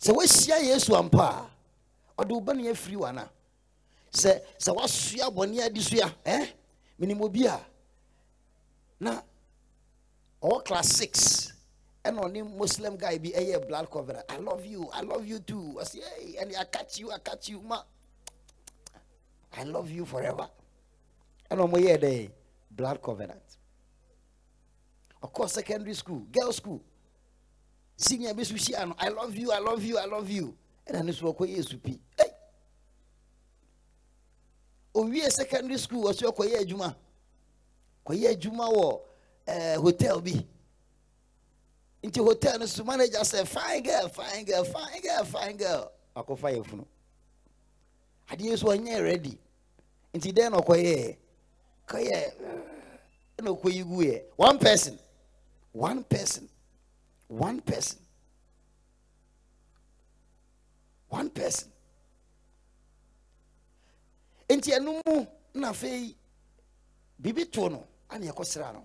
sɛ woahyia yesu ampa a ɔde wo ba ne afiri wo ana? Sɛ sɛ woasoa bɔne ade soa eh? menim obi a na ɔwɔ class six ɛna ɔne muslim guy bi ɛyɛ blood covenant i love you i love you too. Ɔsi hey and i catch you i catch you ma. I love you forever. Ɛna ɔmo yɛ dɛ blood covenant ɔkɔ secondary school girl school. Senior bi so hyia no i love you i love you i love you. Ɛna ne so ɔkɔ yɛ esu pi ɛy owie secondary school ɔso ɔkɔ yɛ adwuma kɔyɛ adwuma wɔ ɛɛ hotel bi. Nti hotel no so manager sɛ fine girl fine girl fine girl fine girl. Akɔfa yɛ funu adeɛ so ɔnyɛ ready nti dɛn na ɔkɔyɛ kɔyɛ ɛna ɔkɔyi gu yɛ one person one person. One person. One person. Nti ɛno mu na afei biribi to no ana yɛkɔsra no.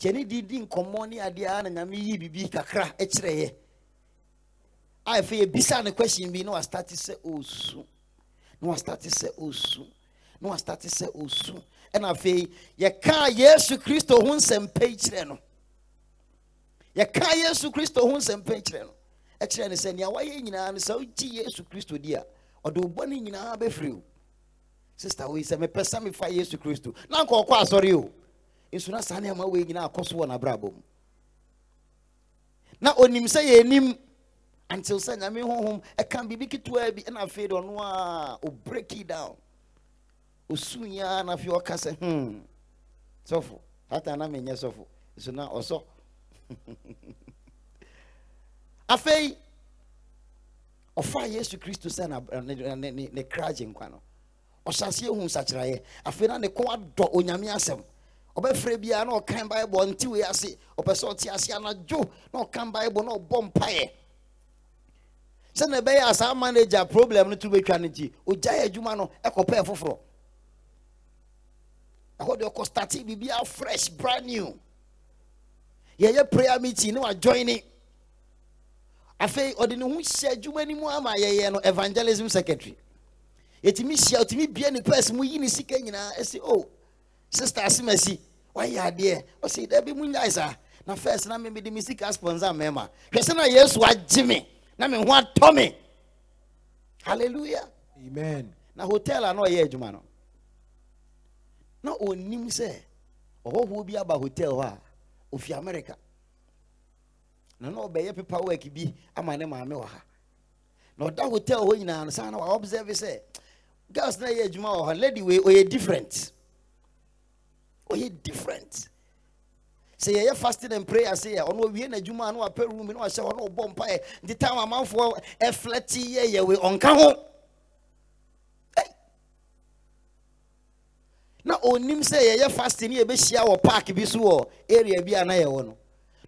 Kyɛne didi nkɔmmɔ ne adeɛ a na nyame yi biribi kakra kyerɛeɛ a afei yɛbisa ne question bi na wastate sɛ ɔsu na wastate sɛ ɔsu na sɛ ɔsu ɛna afei yɛkaa yesu kristo ho nsɛmpa yi kyerɛ no. Yɛkaa yesu kristo ho nsɛmpa yi kyerɛ no. Ɛkyerɛ no sɛ nea wayɛ nyinaa no sɛ wogye yesu kristo di a ɔde wo bɔne nyinaa bɛfiri wo. Sister wei sɛ mepɛ sɛ mefa yesu kristo. Na nka ɔkɔ asɔre o. Nso na saa nneɛma wei nyinaa akɔ so wɔ n'abrabɔ mu. Na onim sɛ yɛnim until sɛ nyame honhom ɛka biribi ketewa bi ɛna afei de ɔno a it down osu yaa na afei ɔka hmm sɔfo hata na menyɛ sɔfo nso na ɔsɔ afei ɔfa yesu kristo sɛ na ne ne ne ne kra gye nkwa no. Ɔhyɛ hu nsakyerɛeɛ afei na ne kɔn adɔ onyame asɛm. Ɔbɛfrɛ biara na ɔkan bible ɔnte wei ase. Ɔpɛ sɛ ɔte ase anadwo na ɔkan bible na ɔbɔ mpaeɛ. Sɛnea ɛbɛyɛ a manager problem no to bɛtwa no nti ɔgyae adwuma no ɛkɔpɛɛ foforɔ. Ɛhɔ deɛ ɔkɔ starte biribiara fresh brand new. Yɛyɛ prayer meeting ne wajoine afei ɔde ne ho hyɛ adwuma no mu ama yɛyɛ no evangelism secretary. Yɛtumi hyia ɔtumi bie ne pɛs mu yi ne sika nyinaa ɛsɛ o sister asemasi wayɛ adeɛ ɔsɛ dabi mu nyae saa na first na memede me sika sponsor mmarima hwɛ sɛ na yesu agye me na me ho atɔ me hallelujah. Amen. Na hotel a na ɔyɛ adwuma no na ɔnim sɛ ɔhɔhoɔ bi aba hotel hɔ a ɔfi america. Na na ɔbɛyɛ paper work bi ama ne maame wɔ ha. Na ɔda hotel hɔ nyinaa no saa na waobserve sɛ girls na ɛyɛ adwuma wɔ hɔ lady wei ɔyɛ different. Ɔyɛ different. Sɛ yɛyɛ fasting and prayer sɛ yɛ ɔno owie n'adwuma na wapɛ room na wahyɛ hɔ na ɔbɔ mpaeɛ. Nti time amanfoɔ ɛflɛte yɛyɛ wei ɔnka ho. Na ɔnim sɛ yɛyɛ fasting ne yɛbɛhyia wɔ park bi so wɔ area bi a na yɛwɔ no.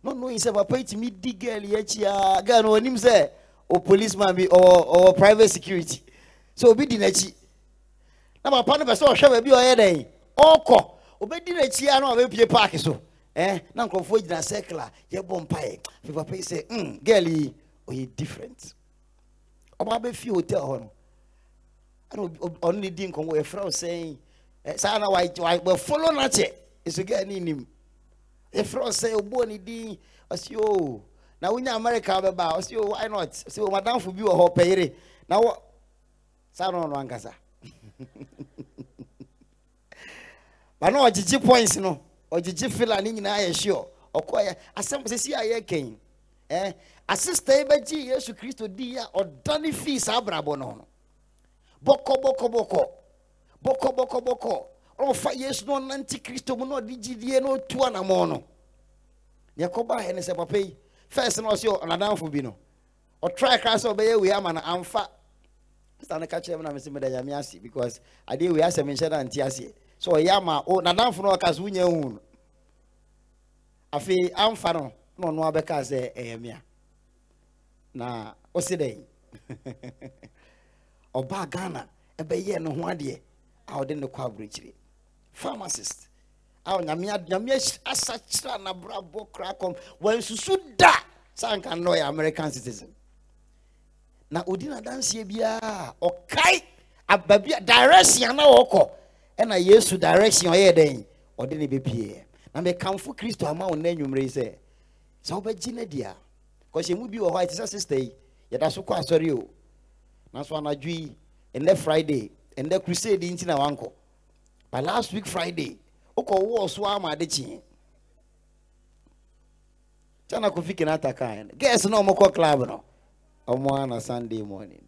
Na ɔno yi sɛ papa yi tumi di girl yi akyi a girl no ɔnim sɛ o policeman bi ɔwɔ ɔwɔ private security. Sɛ obi di n'akyi. Na papa no pɛ sɛ ɔhwɛ baabi ɔyɛ dɛn? Ɔkɔ. Obɛdi n'akyi a na ɔbɛpie park so. Ɛɛ na nkurɔfoɔ gyina circle a yɛbɔ mpaeɛ. Fi papa yi sɛ mm girl yi ɔyɛ different. Ɔba bɛfi hotel hɔ no. Ɛna ɔno ne di nkɔmmɔ yɛfrɛ wo sɛn? ɛ, saa na wa wɔfolo no akyɛ ɛso girl ne nim. Yɛfrɛ wo sɛ ɔbɔɔ ne din. Ɔsi o na wonya america bɛba. Ɔsi o why not? Ɔsi o madamfo bi wɔ hɔ pɛyere na wɔ saa na ɔno ankasa. Ba na ɔgyegye points no ɔgyegye fila ne nyinaa yɛ sure. Ɔkɔɛ asɛm sɛsi a yɛkɛn ɛ asista yi bɛgye yesu kristo di a ɔdane fii saa abrabɔ no ho bɔkɔ bɔkɔ bɔkɔ. Bɔkɔ ɔfa yesu na ɔnante kristo mu na ɔde gyidie na ɔtu anammɔn no. Deɛ kɔbaa yɛ ne sɛ papa yi first na ɔsɛ ɔnadamfo bi no ɔtry kra sɛ ɔbɛyɛ wei ama no amfa. No ka kyerɛ me na mesɛ meda nyame ase because adeɛ wei asɛ menhyɛ da nte aseɛ. Sɛ ɔyɛ ama nadamfo no ɔka so wonya hu no. Afei amfa no na ɔno abɛka sɛ ɛyɛ mea na ɔse dɛn? Ɔbaa ghana ɛbɛyɛ ne ho adeɛ. A ɔde ne kɔ aborɔkyire pharmacist. A nyame nyame ahy- asakyera nabrabɔ kora kɔm. Wansusu da sɛ anka nnɛ ɔyɛ american citizen. Na ɔdi nadanseɛ biara ɔkae ababi direction na ɔkɔ ɛna yesu direction ɔyɛ dɛn? Ɔde ne bɛpieɛ na mekamfo kristo ama wo nna anwummerɛ yi sɛ sɛ wobɛgye no di a kɔhyɛ mu bi wɔ hɔ a ɛte sɛ sister yi yɛda so kɔ asɔre o. Nanso anadwo yi ɛnɛ friday ɛndɛ crusade nti na wankɔ but last week friday wokɔ wowɔ so ama ade kyeɛ kyana kofi kenata kaɛ no gas na ɔmokɔ club no. Ɔmo ana sunday morning.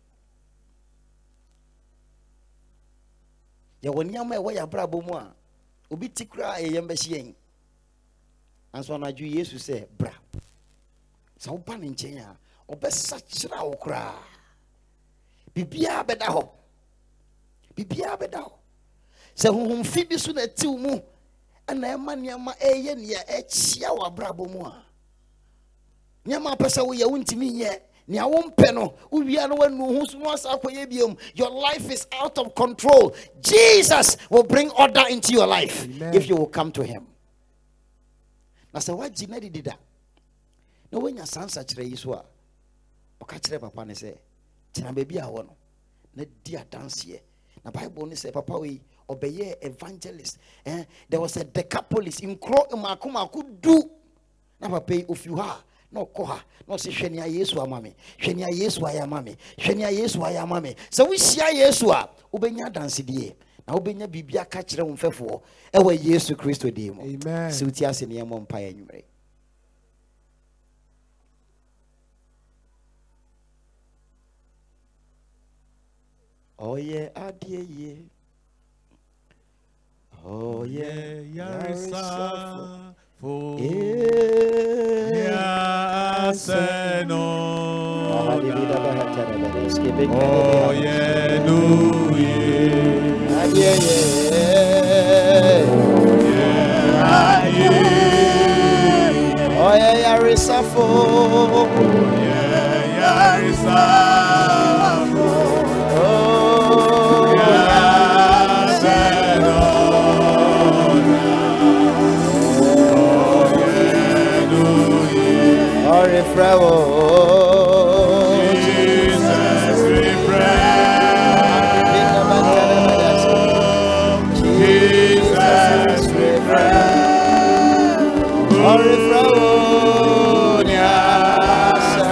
Yɛwɔ nneɛma ɛwɔ yɛ abrabɔ mu a obi ti koraa a yɛyɛm bɛhyɛ yɛn nanso anadwo yesu sɛ bra sɛ woba ne nkyɛn a ɔbɛsakyera wo koraa biribiara bɛda hɔ biribiara bɛda hɔ. Sɛ honhomfi bi so na ɛtiw mu ɛna ɛma nneɛma ɛyɛ nea ɛkyia wɔ abrabɔ mu a nneɛma a pɛ sɛ woyɛ wontumi nyɛ. Nea wompɛ no wowia no woanu ho so no asa akɔyɛ biom. Your life is out of control. Jesus will bring order into your life Amen. if you will come to him. Na sɛ woagye na didi da na woanya saa nsakyerɛ yi so a ɔka kyerɛ papa no sɛ tena baabi a wɔ no na di adanseɛ na bible no sɛ papa wei ɔbɛyɛ evangelist. Eh? there was a decapolis nkuro mmaako mmaako du. Na papa yi ofi hɔ a na ɔkɔ ha na ɔsɛ hwɛ nea yesu ama me hwɛ nea yesu ayɛ ama me hwɛ nea yesu ayɛ ama me sɛ wohyia yesu a wobɛnya adansedie. Na wobɛnya biribi aka kyerɛ wo mfɛfoɔ ɛwɔ yesu kristo Amen. sɛ woti ase neɛmɔ mpa yɛ anwummerɛ ɔyɛ adeɛ yie ɔyɛ yaresafo. Ahadibida bahatara badaske bekare adeɛ yie ɔyɛ yaresafo Oh, ɔrefrɛ wo Bida bahatara badaske. Jesus, we pray. Wo nea sɛ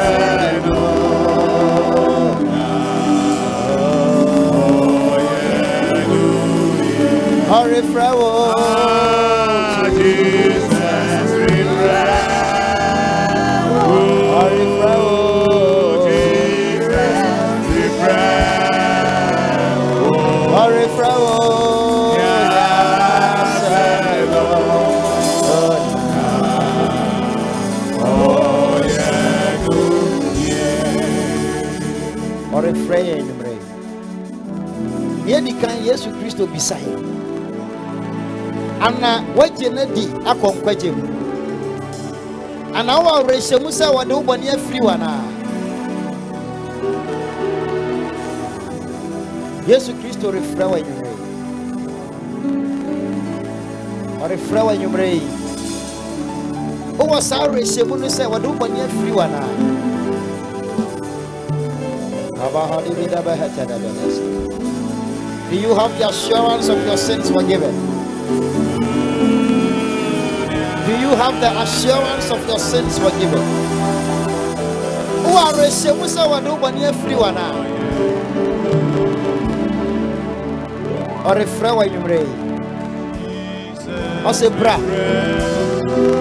kan yesu kristo bisa yɛn ana woagye no di akɔ nkwagye mu. Ana wowɔ awerɛhyɛmu sɛ wɔde wo bɔne afiri wo anaa? Yesu kristo refrɛ wo anwummerɛ yi ɔrefrɛ wo anwummerɛ yi. Wowɔ saa awerɛhyɛmu no sɛ wɔde wo bɔne afiri wo anaa Do you have the assurance of your sins forgiven? Do you have the assurance of your sins forgiven? Who are reshemusa wadubani afiri wana? Ɔrefrɛ wa nwummerɛ yi. Ɔsɛ bra.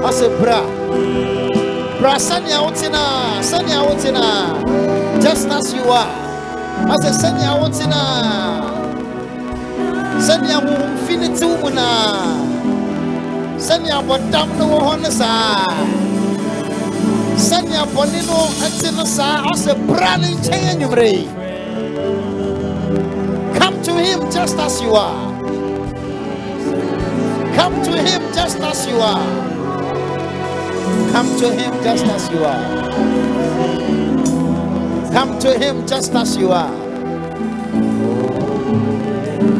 Ɔsɛ bra. Bra sɛnea wotena sɛnea wotena just as you are. Ɔsɛ sɛnea wotena sɛnea honhomfi ne te wo mu naa sɛnea bɔdam no wɔ hɔ no saa sɛnea bɔne no te no saa ɔsɛ bra ne nkyɛn anwummerɛ come to him just as you are. Come to him just as you are. Come to him just as you are. Come to him just as you are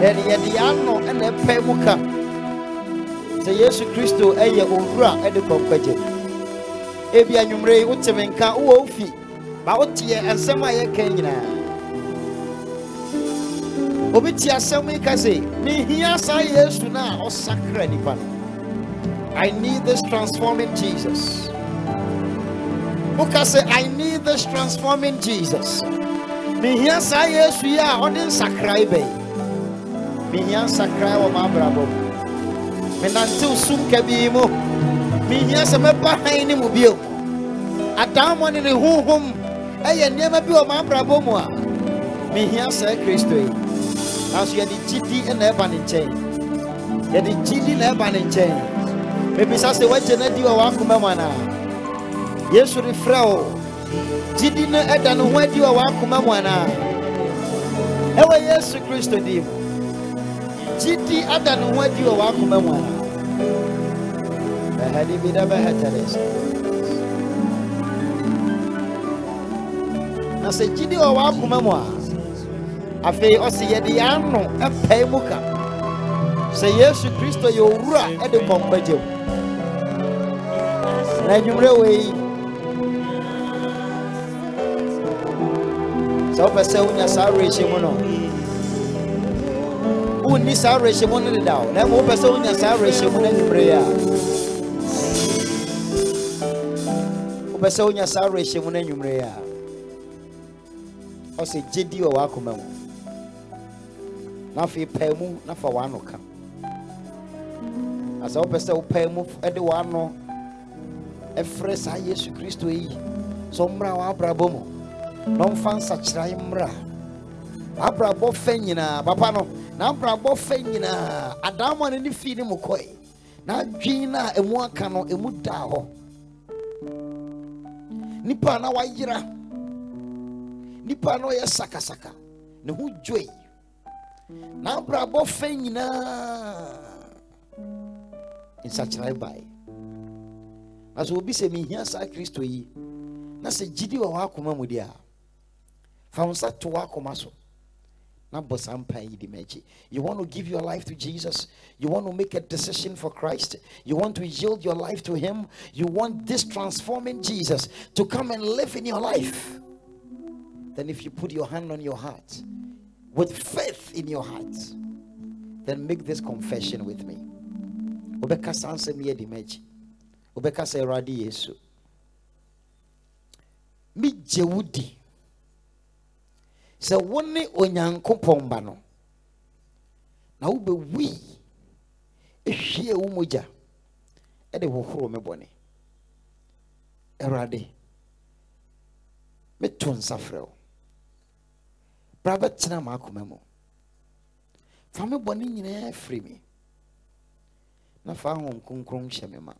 yɛde yɛn ano ɛna ɛpɛ mu ka sɛ yesu kristo ɛyɛ owura ɛde kɔ nkwagye ebi anwummere yi wote me nka wowɔ wo fi ma woteɛ nsɛm a yɛka nyinaa obi te asɛm yi ka se mehia saa yesu no a ɔsakra nipa no i need this transforming jesus. Woka sɛ i need this transforming jesus. Mehia saa yesu yi a ɔde nsakrae bɛyi mehia nsakrae wɔ m'abrabɔ mu. Menantew sum kabii mu. Mehia sɛ mɛba han ne mu bio. Adammɔ ne ne honhom ɛyɛ nneɛma bi wɔ m'abrabɔ mu a mehia saa kristo yi. Nanso yɛde gyidi na ɛba ne nkyɛn. Yɛde gyidi na ɛba ne nkyɛn. Mebisa sɛ woagye no adi wɔ w'akoma mu anaa? Yesu refrɛ wo gyidi no ɛda ne ho adi wɔ w'akoma mu anaa? Ɛwɔ yesu kristo din mu gyidi ada ne ho adi wɔ w'akoma mu anaa bɛhɛde bi da bɛhɛtɛre sɛ na sɛ gyidi wɔ w'akoma mu a afei ɔsɛ yɛde ano ɛpɛe mu ka sɛ yesu kristo yɛ owura ɛde kɔnkɔgye mu na anwummerɛ wei sɛ wopɛ sɛ wonya saa awerɛhyɛ mu no wonni saa awerɛhyɛ mu no na mmom wopɛ sɛ wonya saa awerɛhyɛ mu no anwummerɛ yi a wopɛ sɛ wonya saa awerɛhyɛ mu. No anwummerɛ yi ka. Na sɛ wopɛ sɛ wopae mu de w'ano ɛfrɛ saa yi. Sɛ ɔmmra n'abrabɔ fa nyinaa adaama no ne fii ne mu kɔe. Na adwen no a aka no ɛmu daa hɔ. Nipa a na wayera nipa a na ɔyɛ sakasaka ne ho dwoe. N'abrabɔ fa nyinaa nsakyerae bae. Na sɛ obi sɛ mehia saa kristo yi na sɛ gyidi wɔ w'akoma mu deɛ a fa wo nsa to w'akoma so you want to give your life to jesus? You want to make a decision for christ? You want to yield your life to him? You want this transforming jesus to come and live in your life? Then if you put your hand on your heart with faith in your heart then make this confession with me. Wobɛka saa sɛ wo ne onyankopɔn ba no na wobɛwui ehwie wo mogya ɛde hohoro me bɔne. Awurade meto nsa frɛ wo. Bra bɛtena m'akoma mu. Fa me bɔne nyinaa firi me na fa ahom kronkron hyɛ me ma.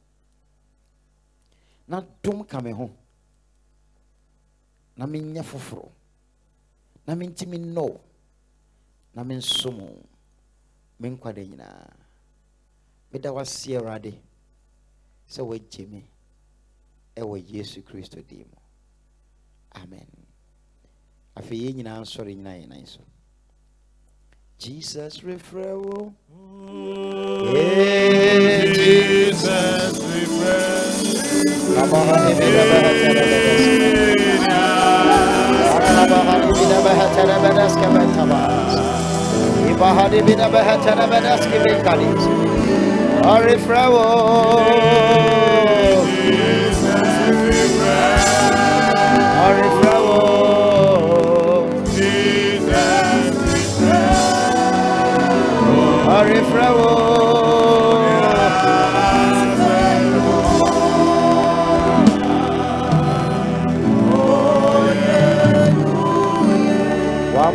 Na dom ka me ho na menyɛ foforɔ na mentimi nnɔ na mensom me nkwada nyinaa meda wase awurade sɛ woagye me ɛwɔ yesu kristo din mu. Amen. Afei yɛn nyinaa nsɔre nyina yɛn nan so. Jesus refrɛ wo. Jesus, we pray. One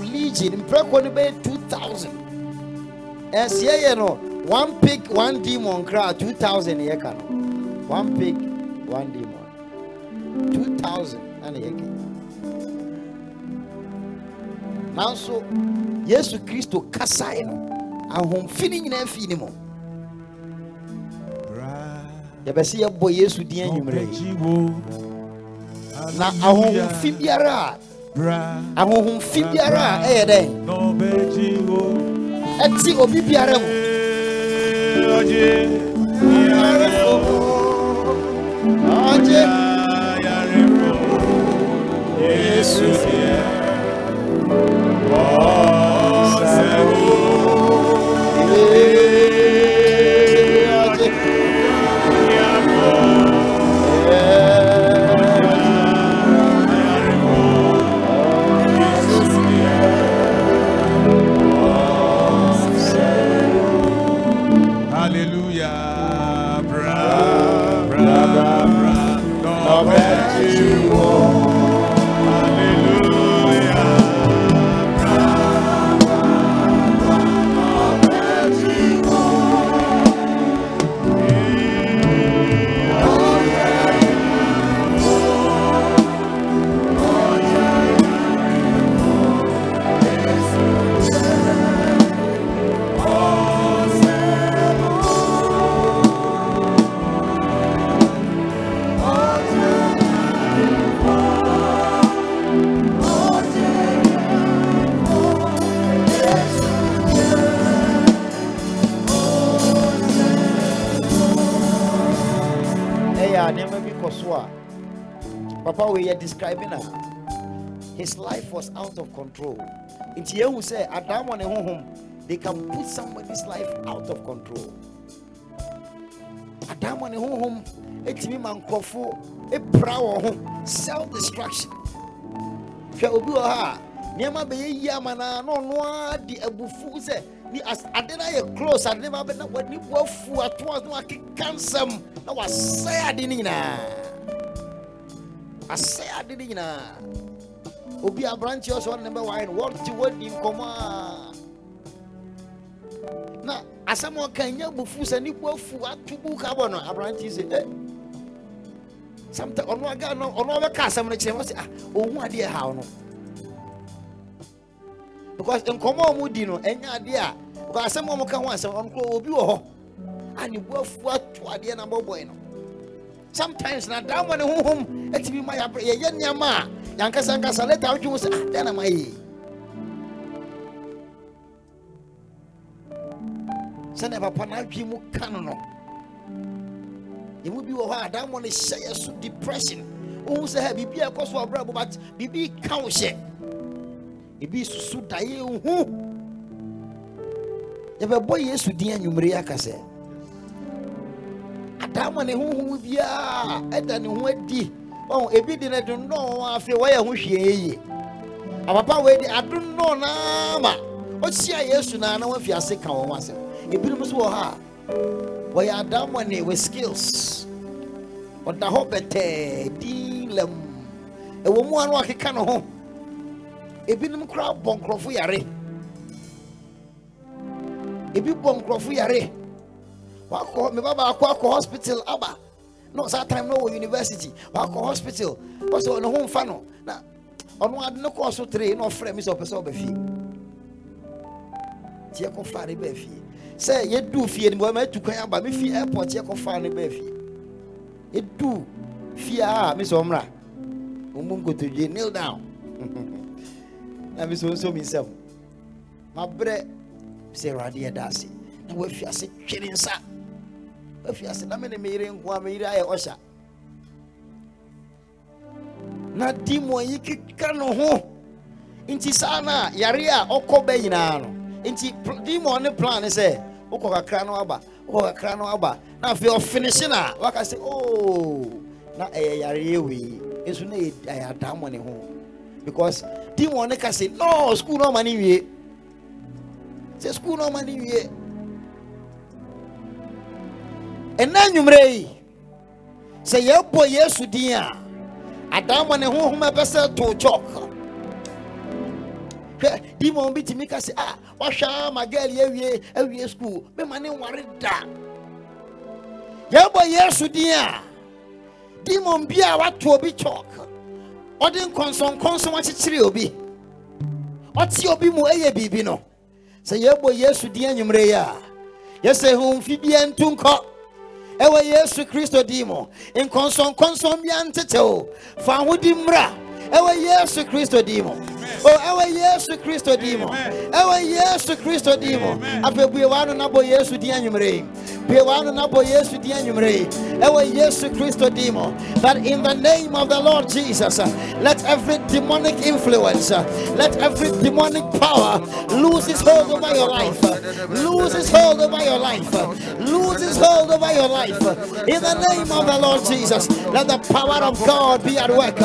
legion mprɛkɔ no bɛyɛ 2000 ɛsie yɛ no one pig one demon kra two thousand yɛ ka no one pig one demon. two thousand ɛna yɛ ka nanso yesu kristo kasae no ahomfi no nyinaa fii ne mu yɛbɛsɛ yɛbɔ yesu din anwummerɛ na ahohomfi biara a ahohomfi biara a ɛyɛ dɛn ɛte obi biara mu ɔgye ɔgye Hallelujah. Yɛ describing a his life was out of control. Nti yɛhu sɛ adaamɔ ne they can put somebody's life out of control. Adaamɔ ne honhom ɛtumi ma nkurɔfo ɛpira wɔn ho. Self destruction hwɛ obi wɔ ha a nneɛma bɛyɛ yie na na abufu ni as ade no ayɛ close ade no bɛ na w'ani bu afu ato a na na wasɛe ade no nyinaa asɛe ade no nyinaa. Obi aberanteɛ sɛ ɔne ne bɛwae no wɔte wadi nkɔmmɔ a. Na asɛm ɔka nya abufu sɛ ne bu afu ato bu ka bɔ no aberanteɛ sɛ eh, sometimes ɔno aga no ɔno ɔbɛka asɛm no kyerɛ wɔ sɛ ah ɔhu adeɛ haw no. Because nkɔmɔ a wɔn di no ɛnyɛ adeɛ a because asɛm a wɔn ka ho asɛm ɔno koro obi wɔ hɔ. A ne afu adeɛ na bɔbɔɛ no sometimes na daa mo ne honhom ɛtumi ma yɛ yɛyɛ nneɛma a yankasa nkasa leta awotwe ho sɛ ah dɛn na ma yɛ sɛnea papa n'adwi mu ka no no bi wɔ hɔ a daa mo ne hyɛ yɛ so depression. Ohun sɛ ha biribi a ɛkɔ so ɔbrɛ bo but biribi ka wo hyɛ. Ebi susu daeɛ hu yɛbɛbɔ yesu din anwummere aka sɛ adaama ne honhom eh, biara ɛda ne ho adi. Ɔn ebi de ne de nnɔɔ afei wɔyɛ ho hwee yie. Apapa wei de ado nnɔɔ naama ɔhyia yesu naa na wafi ase ka wɔn asɛm. Ebinom nso wɔ ha a wɔyɛ adaama ne wɔ skills. Ɔda hɔ bɛtɛɛ din lɛm ɛwɔ mu a na wakeka ne ho. Ebinom koraa bɔ nkurɔfo yare. Ebi bɔ nkurɔfo yare wakɔ me ba baako akɔ hospital aba. No saa time no university. Wakɔ hospital. Wɔsɛ ɔne ho mfa no. Na ɔno ade ne kɔɔ so tere na ɔfrɛ me sɛ ɔpɛ sɛ ɔba fie. Tie kɔfaa ne baa fie. Sɛ yɛduu fie no bɔma atu kwan aba me fie airport yɛ kɔfaa ne baa fie. Yɛduu fie a me sɛ ɔmmra. Ɔmu nkotodwe kneel down. Na me sɛ ɔnso mi nsɛm. Mabrɛ sɛ awurade yɛda ase. Na wafi ase twere nsa wafi ase na me ne meyere nko a meyere ayɛ ɔhyɛ na dimon yi keka no ho nti saa na yare a ɔkɔ bɛ nyinaa no nti demon ne plan sɛ wokɔ kakra no aba wokɔ kakra no aba na afei ɔfinihye na waka sɛ oh na ɛyɛ yareɛ wei nso na ɛyɛ adammɔ ne ho because demon ne ka sɛ no school no ɔma ne wie sɛ school no ɔma ne wie ɛna nnwummerɛ yi sɛ yɛbɔ yesu din a adammɔ ne honhom ɛpɛ sɛ to chalk hwɛ demon bi tumi ka sɛ ah wahwɛ a girl yi awie awie school mema ne nware da. Yɛbɔ yesu din a demon bi a wato obi chalk ɔde nkɔnsɔnkɔnsɔn akyekyere obi. Ɔte obi mu ɛyɛ biribi no. Sɛ yɛbɔ yesu din anwummere yi a yɛsɛ homfi bia ntu nkɔ ɛwɔ yesu kristo din mu nkɔnsɔnkɔnsɔn bia ntete o fa ahodi mmra. Ɛwɔ yesu kristo din mu o oh, ɛwɔ yesu kristo din mu ɛwɔ yesu kristo din mu afei bue w'ano na bɔ yesu din anwummere yi bue w'ano na bɔ yesu din anwummere yi ɛwɔ yesu kristo din mu that in the name of the lord jesus let every demonic influence let every demonic power lose its hold over your life. Lose its hold over your life. Lose its hold over your life. In the name of the lord jesus let the power of god be at work.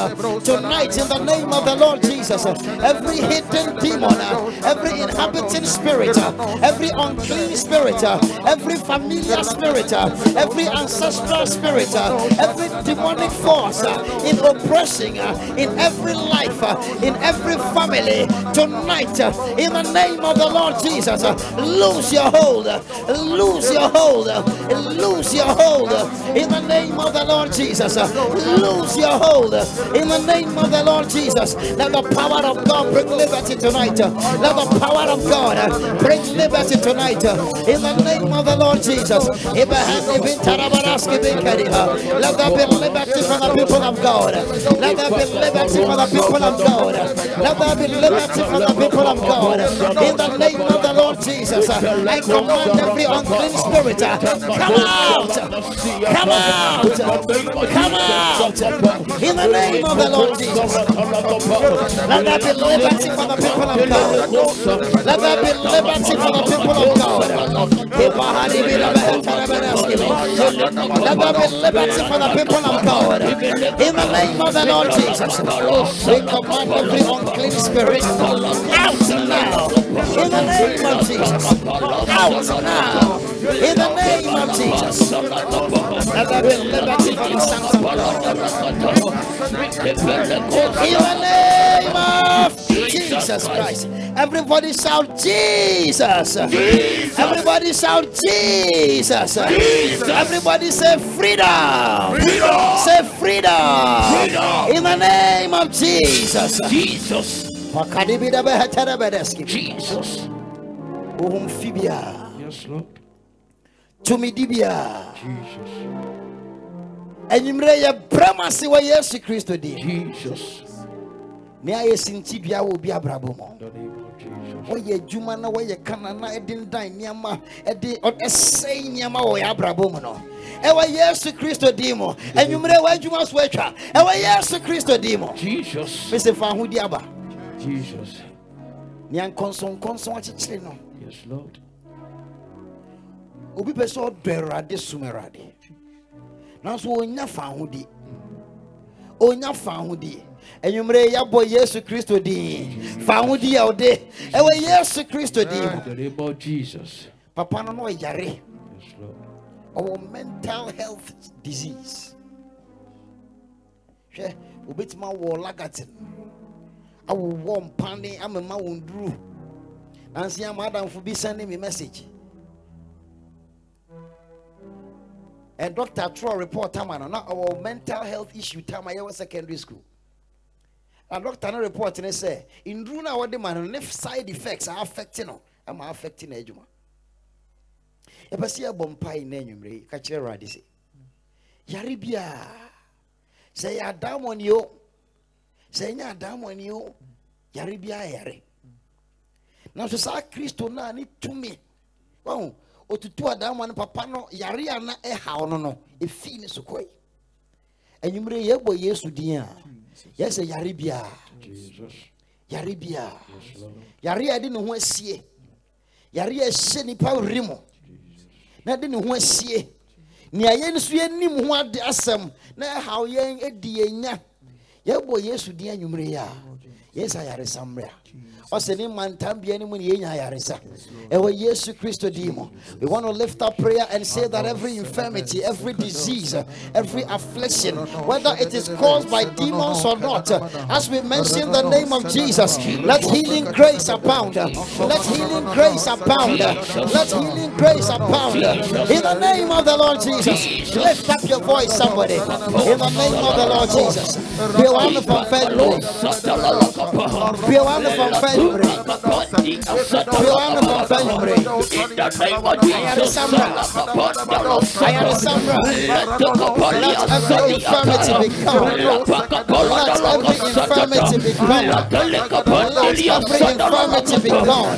Tonight in the name of the lord jesus every hidden demon every inhabiting spirit every unclean spirit every familiar spirit every ancestral spirit every demonic force in oppressing in every life in every family tonight in the name of the lord jesus lose your hold lose your hold lose your hold in the name of the lord jesus lose your hold in the name of the lord jesus let the power of god. Bring liberty tonight. Uh, let the power of god uh, bring liberty tonight. Uh, in the name of the lord jesus. Kariha. let there be liberty for the people of god. Let there be liberty for the people of god. Let there be liberty for the people of god. In the name of the lord jesus uh, i command every unclean spirit uh, come out. Come out. Come out. In the name of the lord jesus. Let there be liberty for the people of God. Let there be liberty for the people of God. Let there be liberty for the people of God. In the name of the Lord Jesus, we command every unclean spirit out now. In the name of Jesus, out now. In the name of Jesus, let there be liberty for the sons of God. In the name of Jesus Christ. Everybody shout Jesus. Everybody shout Jesus. Everybody say freedom. freedom. Say freedom. In the name of Jesus. Jesus. Jesus. Yes, Lord. Tumidibia. Jesus. Enyimire yɛ brama se wɔ Yesu Kristo din. Jesus. Ne ayɛ sinti bia wɔ obi abrabɔ mu. In the name of Jesus. wɔyɛ adwuma na wɔyɛ kana na ɛde ndan nneɛma ɛde ɛsɛe nneɛma wɔ yɛ abrabɔ mu no. Ɛwɔ yesu kristo din mu. Anwummerɛ wɔ adwuma so atwa. Ɛwɔ yesu kristo din mu. Jesus. mese fa ahodi aba. Nea nkɔnsɔnkɔnsɔn akyekyere no. Yes, Lord. obi pɛ sɛ ɔdɔ awurade som awurade. Nanso ɔnya fa ahodi ɔnya fa ahodi anwummerɛ yɛabɔ yesu kristo din fa ahodi a ɔde ɛwɔ yesu kristo din mu In the name of Jesus. papa no na ɔyare ɔwɔ mental health disease. Hwɛ obɛtumi awɔ lagatin. Awowɔ mpane amema wɔn duru nansi ama adamfo bi send me message. Ɛ doctor trɔ report ama no. Na ɔwɔ mental health issue tam a yɛwɔ secondary school na doctor no report ne sɛ nduru no a wɔde ma ne side effects a affect no ama affect no adwuma. Yɛpɛ sɛ yɛbɔ mpae na anwummerɛ yi ka kyerɛ awurade sɛ yare biaa sɛ yɛ o yare biaa yare. Nanso saa kristo no a ne tumi wahu ɔtutu adammɔ no papa no yare a na ɛhaw no no ɛfii ne so kɔe. Yesu din yɛsɛ yare biaa yare biaa yare a ɛde ne ho asie yare a ɛhyɛ nipa were mu na ɛde ne ho asie nea yɛn nso yɛnim ho ade asɛm na ɛhaw yɛn adi yɛn nya. Yɛbɔ yesu din anwummere yi a yɛsa ayaresa mmra ɔsɛ ne mantam bia no mu ne yɛnya ayaresa ɛwɔ yesu kristo din mu we want to lift up prayer and say that every infirmity every disease every affliction whether it is caused by demons or not as we mention the name of jesus let healing grace abound. Let healing grace abound. Let healing grace abound. In the name of the lord jesus lift up your voice somebody. In the name of the lord jesus. Be one from family be one from family be one from family I am Samra. Let every infirmity be gone. Let every infirmity be gone. Let every infirmity be gone.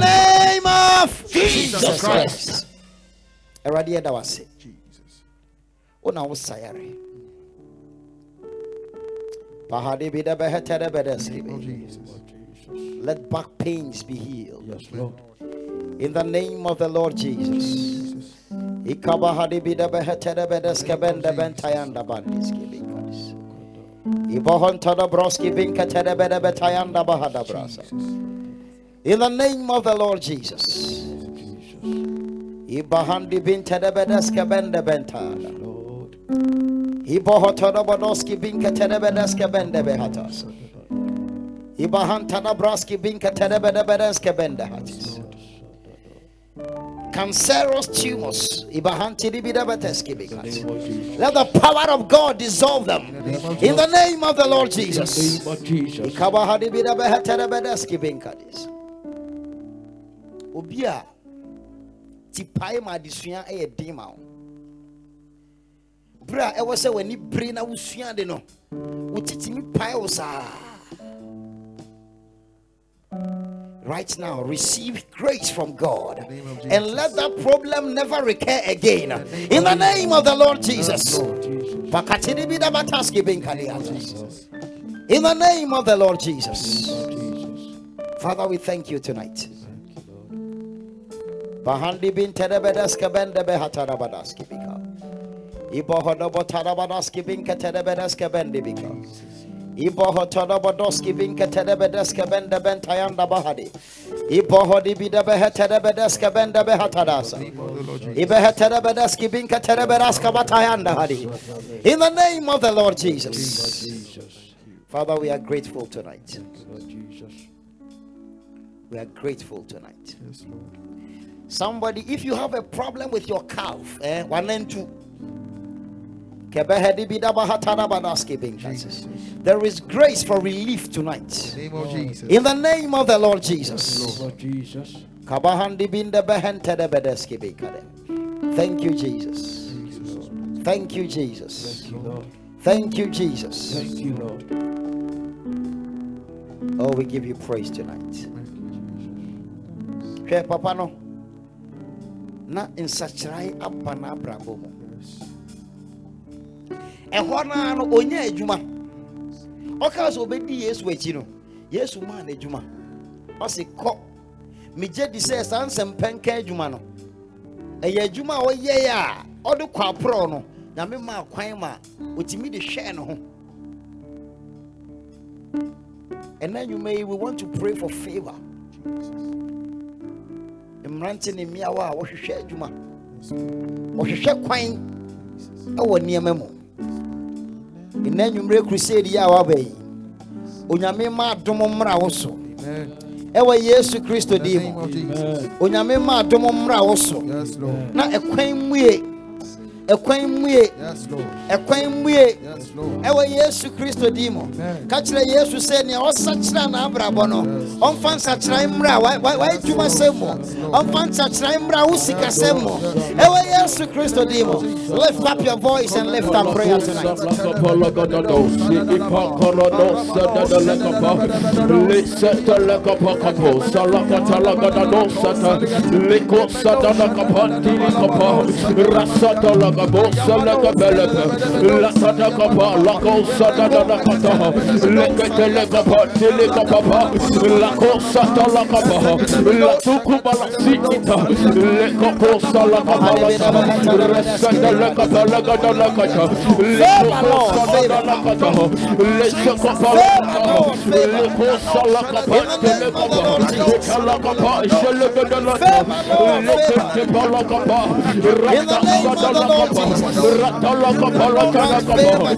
name of Jesus Christ. Awurade yɛda wo ase wo na wo sayare pahade bi dɛ bɛhɛtɛ dɛ bɛdɛske bi let back pains be healed Yes, Lord. in the name of the Lord Jesus. Bentayanda brasa. In the name of the Lord Jesus. Ibahandi bintere bedeske bende bentada. Lord. Bodoski binkatere bedeske bende behatas. Ibahantada bende hatis. Cancerous tumors. Ibahantidibidabateski bikas. Name of Jesus. Let the power of God dissolve them in the name of the Lord Jesus. the name of Jesus. Ikabahadibidabaheterebedeski binkadis. Obi a tipae ma adesua yɛ den ma wo berɛ a ɛwɔ sɛ w'ani bere na wosua de no wotitimi pae wo saa right now receive grace from god. And let that problem never recur again. In the name of the lord jesus. In the name of the lord jesus. Father we thank you tonight. Bahandi bin terebedeske bende behatarabadaski bika. Ibohodobo tarabadaski bin keterebedeske bende bika. Ibohotodobodoski bin keterebedeske bende bentayanda bahadi. Ibohodi bide beheterebedeske bende behatadasa. Ibeheterebedeski bin keterebedeske batayanda hadi. In the name of the Lord Jesus. Jesus. Father, we are grateful tonight. We are grateful tonight. Somebody, if you have a problem with your calf, eh, one and two. There is grace for relief tonight. Name of Jesus. In the name of the Lord Jesus. Lord Jesus. Kabahandi binde behente de bedeski bikade. Thank you, Jesus. Thank you, Jesus. Thank you, Lord. Thank you, Jesus. Thank you, Lord. Oh, we give you praise tonight. hwɛ papa no na nsakyerae aba n'abrabɔ mu ɛhɔ naa no ɔnyɛ adwuma. Ɔkaa sɛ ɔbɛdi yesu akyi no yesu maa no adwuma ɔse kɔ. Megye di sɛ saa nsɛmpɛnka adwuma no. Ɛyɛ adwuma a ɔyɛɛ a ɔde kɔ aporɔ no nyame maa kwan ma ɔtumi de hwɛɛ ne ho. Ɛna nnwuma yi we want to pray for favor. Mmerante ne mmeawa a wɔhwehwɛ adwuma. Wɔhwehwɛ kwan ɛwɔ nneɛma mu ɛna nnwummerɛ crusade yi a waba yi. Onyame ma adom mmra wo so. Amen. ɛwɔ yesu kristo In the din mu. onyame ma adom mmra wo so. Na ɛkwan mmue ɛkwan mmue ɛkwan mmue Yes, Lord. Ɛwɔ yesu kristo din mu Amen. ka kyerɛ yesu sɛ nea ɔsakyera n'abrabɔ no ɔmfa nsakyerɛn mmra wa- wa- w'adwuma sɛm mu ɔmfa nsakyerɛn mmra wo sikasɛm mu ɛwɔ yesu kristo din mu lift up your voice and lift up prayer tonight in the name of jesus. christ awurade adom mmra yɛn so Jesus. awurade adom mmra yɛn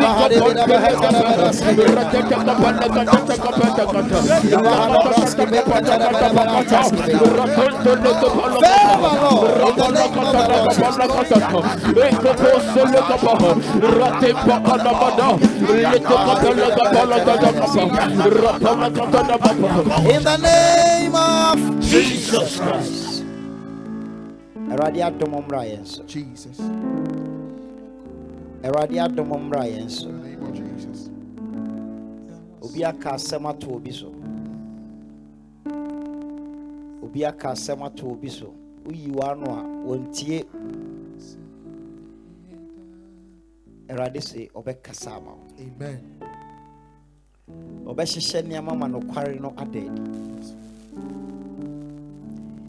In the name of Jesus Christ. Radiatomom, Ryan's Jesus. Obi aka asɛm ato obi so. Obi aka asɛm ato obi so. Woyi w'ano a wɔntie. Awurade se ɔbɛkasa ama wo. Amen. ɔbɛhyehyɛ nneɛma ma nokware no ada adi.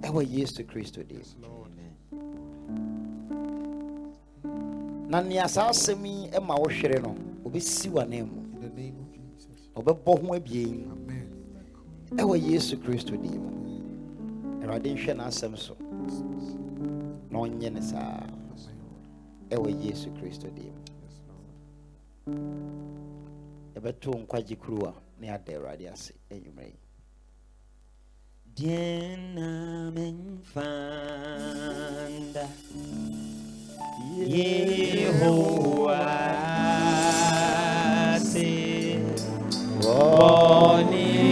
Ɛwɔ yesu kristo dim na nea saa asɛm yi ma wohwere no ɔbɛsi w'anan mu. In the name of Jesus. ɔbɛbɔ ho abien. Amen. ɛwɔ yesu kristo din mu. Awurade nhwɛ n'asɛm so. Na ɔnyɛ ne saa. Ɛwɔ yesu kristo din mu. Yɛbɛto nkwagye kuruwa na yɛada awurade ase. Anwummerɛ yi. Diena menfanda Yehowa se Bonia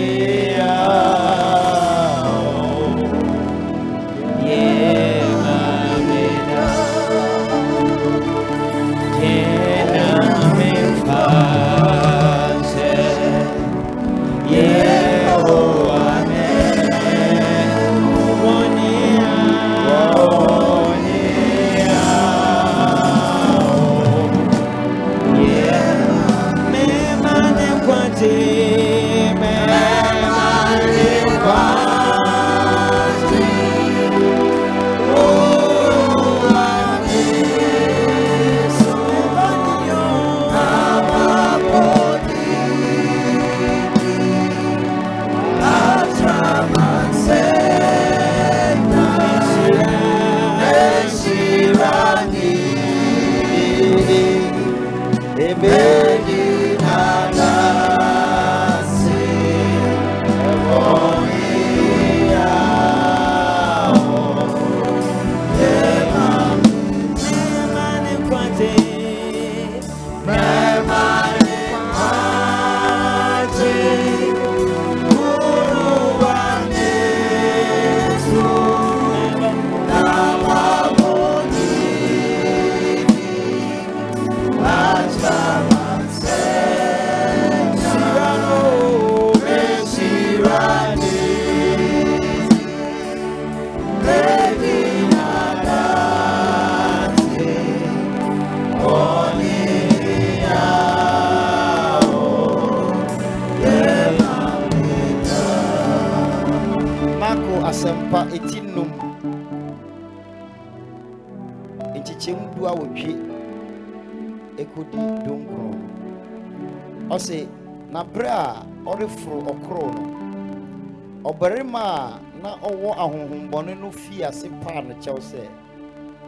kyɛw sɛ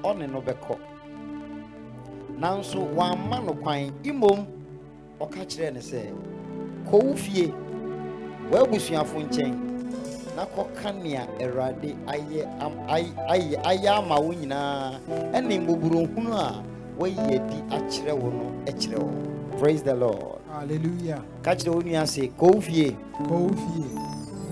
ɔne no bɛkɔ. Nanso wamma no kwan. Mmom ɔka kyerɛɛ no sɛ kɔ wo fie w'abusuafo nkyɛn na kɔka nea awurade ayɛ ayɛ ayɛ ama wo nyinaa ɛne mmɔborɔhunu a wayi adi akyerɛ wo no akyerɛ wo. Praise the lord. Hallelujah. Ka kyerɛ wo nua se kɔ wo fie fie.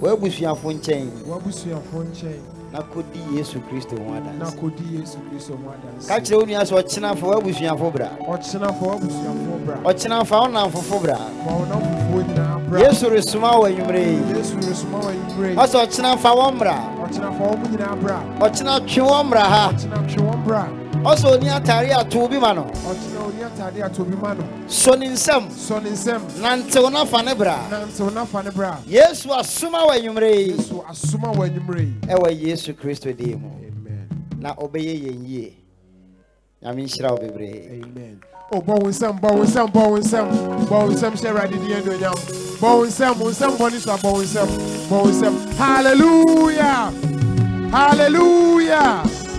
w'abusuafo nkyɛn. Na kɔdi yesu kristo ho adanse kɔdi yesu kristo ho adanse ka kyerɛ wo nua sɛ ɔkyena fa w'abusuafo bra. Ɔkyena fa w'abusuafoɔ bra. Ɔkyena fa wo namfofo bra. Ma wo namfofoɔ nyinaa bra. Yesu resoma wo anwummerɛ yi yesu resoma wɔ anwummerɛ yi ɔsɛ ɔkyena fa wɔn mmra. Ɔkyena fa wɔn nyinaa bra. Ɔkyena twe wɔn mmra ha. Ɔkyena twe wɔn bra ɔsɛ ɔni atare ato bi ma no. Ɔkyena oni atade ato bi ma no. So ne nsam sɔ ne nsam nantew na fa ne bra. Nantew na fa ne bra. Yesu asoma wo anwummerɛ yi. Yesu asoma wɔ anwummerɛ yi. Ɛwɔ yesu kristo din mu. Amen. Na ɔbɛyɛ yɛn yie nyame nhyira wo bebree. Amen. O bɔ wo nsɛm bɔ wo nsɛm bɔ wo nsɛm bɔ wo nsɛm hyɛ awurade din anuonyam bɔ wo nsɛm wo nsɛm bɔ ne so a bɔ wo nsɛm bɔ wo nsɛm hallelujah! Hallelujah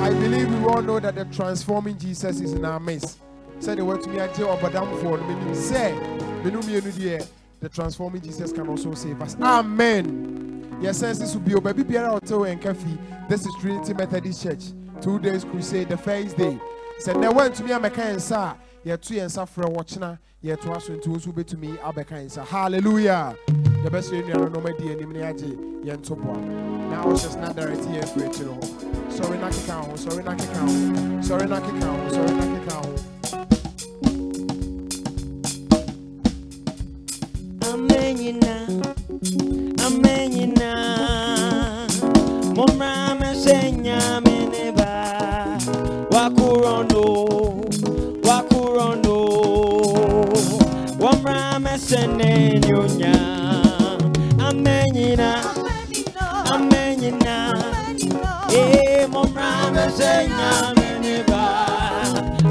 i believe we all know that the transforming jesus is in our midst. Sɛdeɛ watumi agye ɔbɔdamfoɔ no menim sɛ menu mmienu deɛ the transforming jesus can also save us. Amen. Yɛsɛn si so bio baabi biara a ɔte wɔ nka fi this is trinity methodist church. Two days crusade the first day. Sɛ nnɛ woantumi amɛka yɛn nsa a yɛto yɛn nsa frɛ wɔkyena yɛtoa so nti wo nso wobɛtumi abɛka yɛn nsa halleluya yɛbɛsrɛ nnuano no ɔmadi anim ne agye yɛn ntoboa na ɔhyɛ na direct yɛn afiri akyire hɔ sɔre na keka ho sɔre na keka ho sɔre na keka ho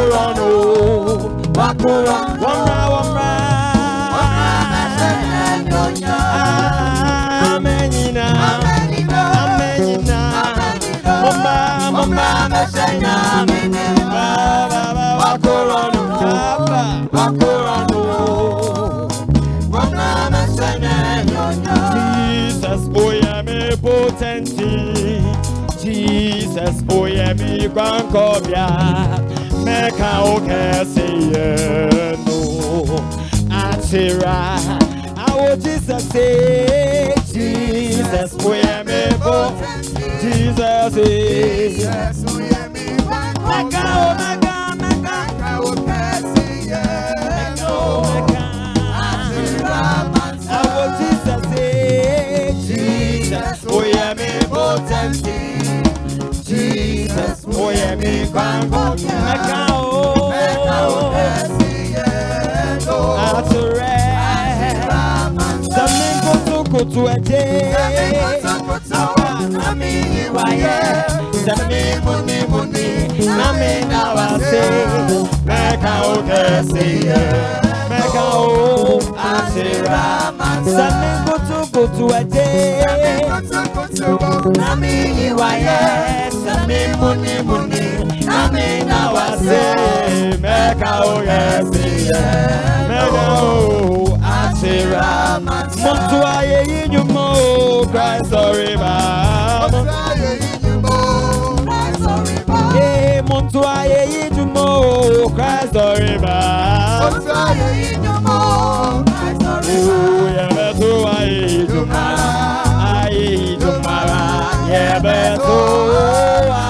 Eh, wakurono wakurono wamra. Wamra senyamineba Jesus potenti. Jesus oyemi kwankobia meka okesi yenu atira awo Jesus eh Jesus oyemi po Jesus eh meka o meka meka meka o meka awo Jesus eh Jesus oyemi potenti Jesus oyemi kwankobia meka o ajé. Sẹ́mi kòtòkòtò, nàmi ìwà yẹ. Sẹ́mi múnimúni, nàmi náwà sí. Mẹ́ka ó kẹ̀sì yẹ. Mẹ́ka ó àṣírà màtá. Sẹ́mi kòtòkòtò ajé. Sẹ́mi kòtòkòtò, nàmi ìwà yẹ. Sẹ́mi múnimúni, na náwà sí. Mẹ́ka ó kẹ̀sì yẹ. Mẹ́ka ó. Tira Montu aye inyumo Christ oriba Montu aye inyumo Christ oriba Eh montu aye inyumo Christ oriba Montu aye inyumo Christ oriba Yebe tu aye inyuma Aye inyuma Yebe tu aye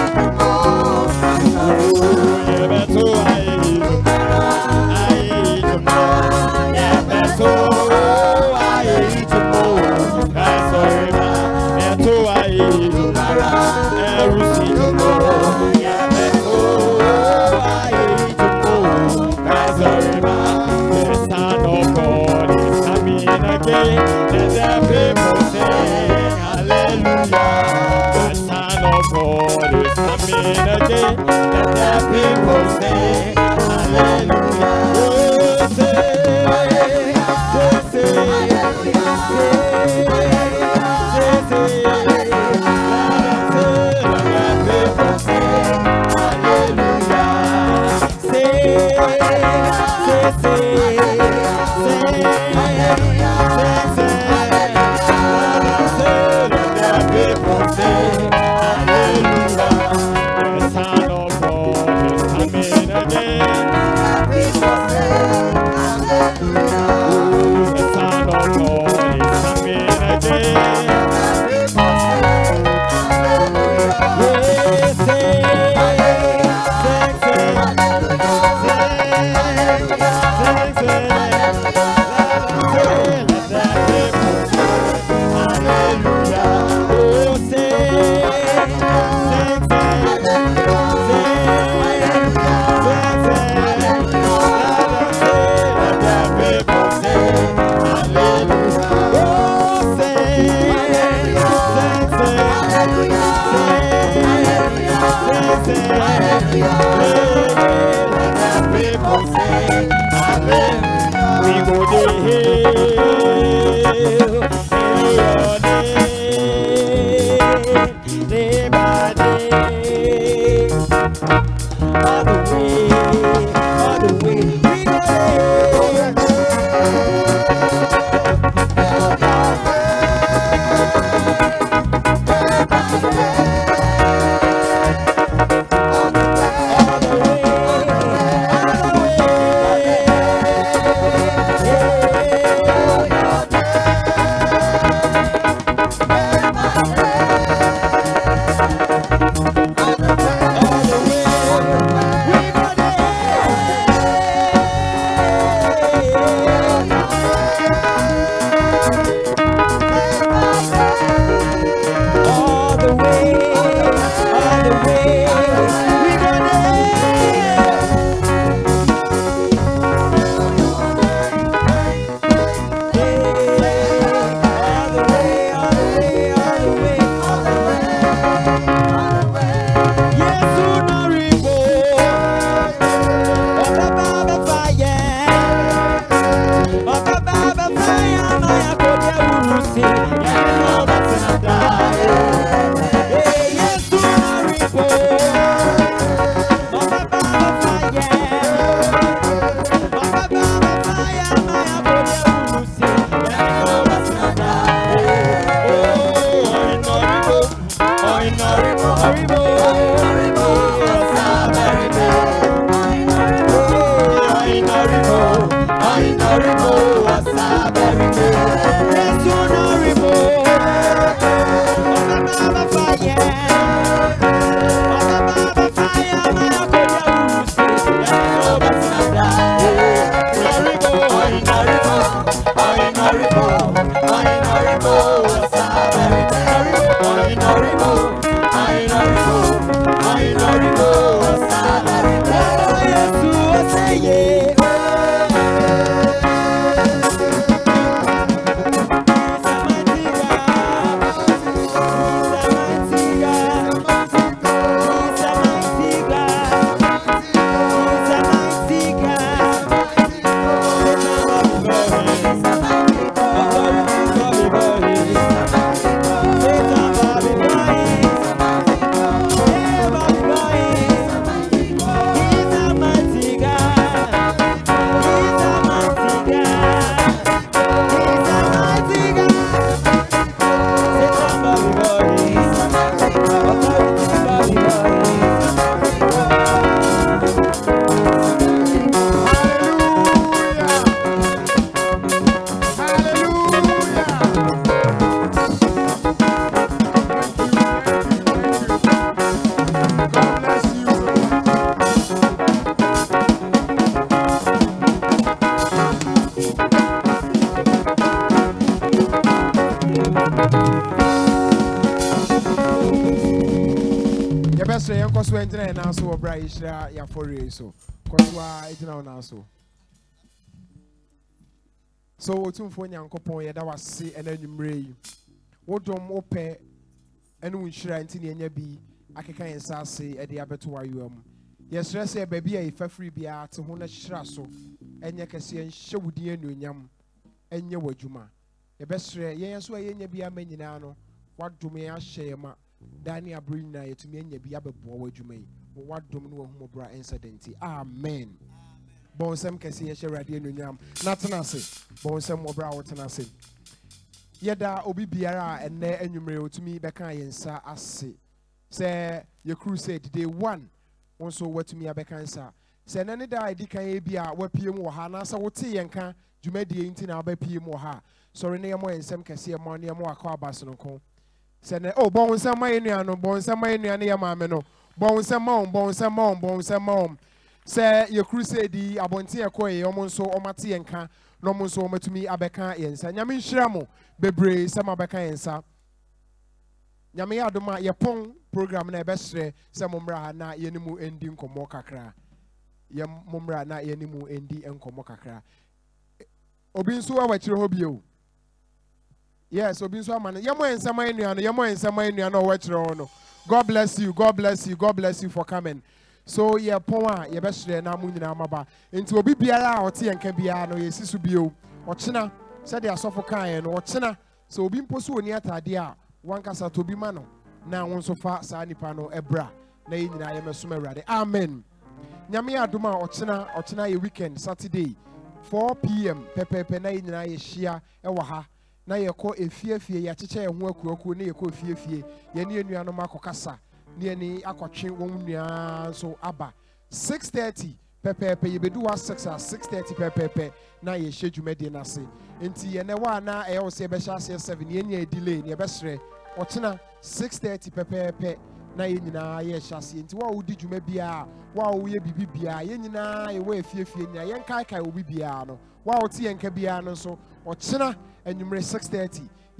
so. So otumfoɔ nyankopɔn yɛda wase ɛna anwummerɛ yi. Wodom wopɛ ɛne nhyira nti ne ɛnya bi akeka yɛn nsa ase ɛde abɛto w'ayowa mu. Yɛsrɛ sɛ baabi a yɛfa firi biara te ho no hyira so ɛnyɛ kɛseɛ nhyɛ wo din anuonyam ɛnyɛ w'adwuma. Yɛbɛsrɛ yɛn nso a yɛnya bi ama nyinaa no wadom yɛn ahyɛ yɛn ma. Daa ne abere nyinaa yɛtumi anya bi abɛboa w'adwuma yi. Wɔ wadom ne wahumɔborɔ a ɛnsɛ da nti. Amen bɔn nsɛm kɛse yɛhyɛ awurade anuonyam na tena ase bɔn nsɛm wɔ berɛ a wotena ase yɛda obi biara a ɛnnɛ anwummerɛ ɔtumi bɛka yɛn nsa ase. Sɛ yɛ crusade day one wo nso woatumi abɛka nsa. Sɛ ɛnɛ ne da a ɛdi kan yɛ bi a woapue mu wɔ ha anaasɛ wote yɛn ka dwumadie nti na wobɛpue mu wɔ ha sɔre ne yɛmmɔ yɛn nsɛm kɛseɛ ma ne yɛmmɔ wakɔ aba sononko sɛ nɛ o bɔn ma yɛ nua no bɔn ma yɛ nua ne yɛ maame no. Bɔn nsɛm ma wɔn bɔn nsɛm ma wɔn bɔn nsɛm ma wɔn sɛ yɛ crusade abɔnten ɛkɔ yɛ ɔmo nso ɔmo ate yɛn ka na ɔmo nso ɔmo atumi abɛka yɛn nsa. Nyame nhyira mo bebree sɛ mo abɛka yɛn nsa. Nyame yɛ adom a yɛpɔn program na ɛbɛhyerɛ sɛ mo mmra ha na yɛne mu ndi nkɔmmɔ kakra. Yɛ mo mmra na yɛne mu ndi nkɔmmɔ kakra. Obi nso wɔ akyire hɔ bio. Yes obi nso ama no. Yɛmɔ yɛn nsɛm ayɛ no yɛmɔ yɛn nsɛm ayɛ no ɔwɔ akyire hɔ no. God bless you god bless you god bless you for coming. So yɛ pɔn a yɛbɛhyerɛ na mo nyinaa maba nti obi biara a ɔte yɛn ka biara no yɛsi so bio ɔkyena sɛdeɛ asɔfo kaeɛ no ɔkyena sɛ obi mpo so ɔni atadeɛ a wankasa tɔ bi ma no na wo nso fa saa nipa no ɛbra na yɛn nyinaa yɛmɛsom awurade. Amen. Nyame adom a ɔkyena ɔkyena yɛ weekend saturday 4 pm pɛpɛɛpɛ na yɛn nyinaa yɛhyia ɛwɔ ha. Na yɛkɔ efiefie yɛakyekyɛ yɛn ho akuakuo ne yɛkɔ efiefie yɛne yɛn nuanom akɔkasa ne yɛne akɔtwe wɔn nyinaa nso aba. 6:30 pɛpɛɛpɛ yɛbɛdu wa 6 a 6:30 pɛpɛɛpɛ na yɛhyɛ dwumadie no ase. Nti yɛnɛ wɔ a na ɛyɛ wɔ sɛ aseɛ 7 yɛn nyɛ delay ne yɛbɛsrɛ. Ɔkyena 6:30 pɛpɛɛpɛ na yɛn nyinaa yɛhyɛ aseɛ. Nti wo a wodi dwuma biara wo a woyɛ biribi biara yɛn nyinaa yɛwɔ efiefie nyinaa yɛn kaekae obi biara no. Wo a wote yɛn ka biara no nso ɔkyena anwummerɛ 6:30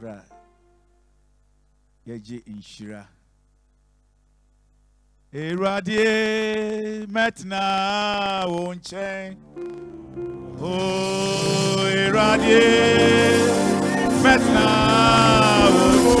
Bra. Yɛgye nhyira. Awurade mɛtena wo. Oh, Awurade mɛtena wo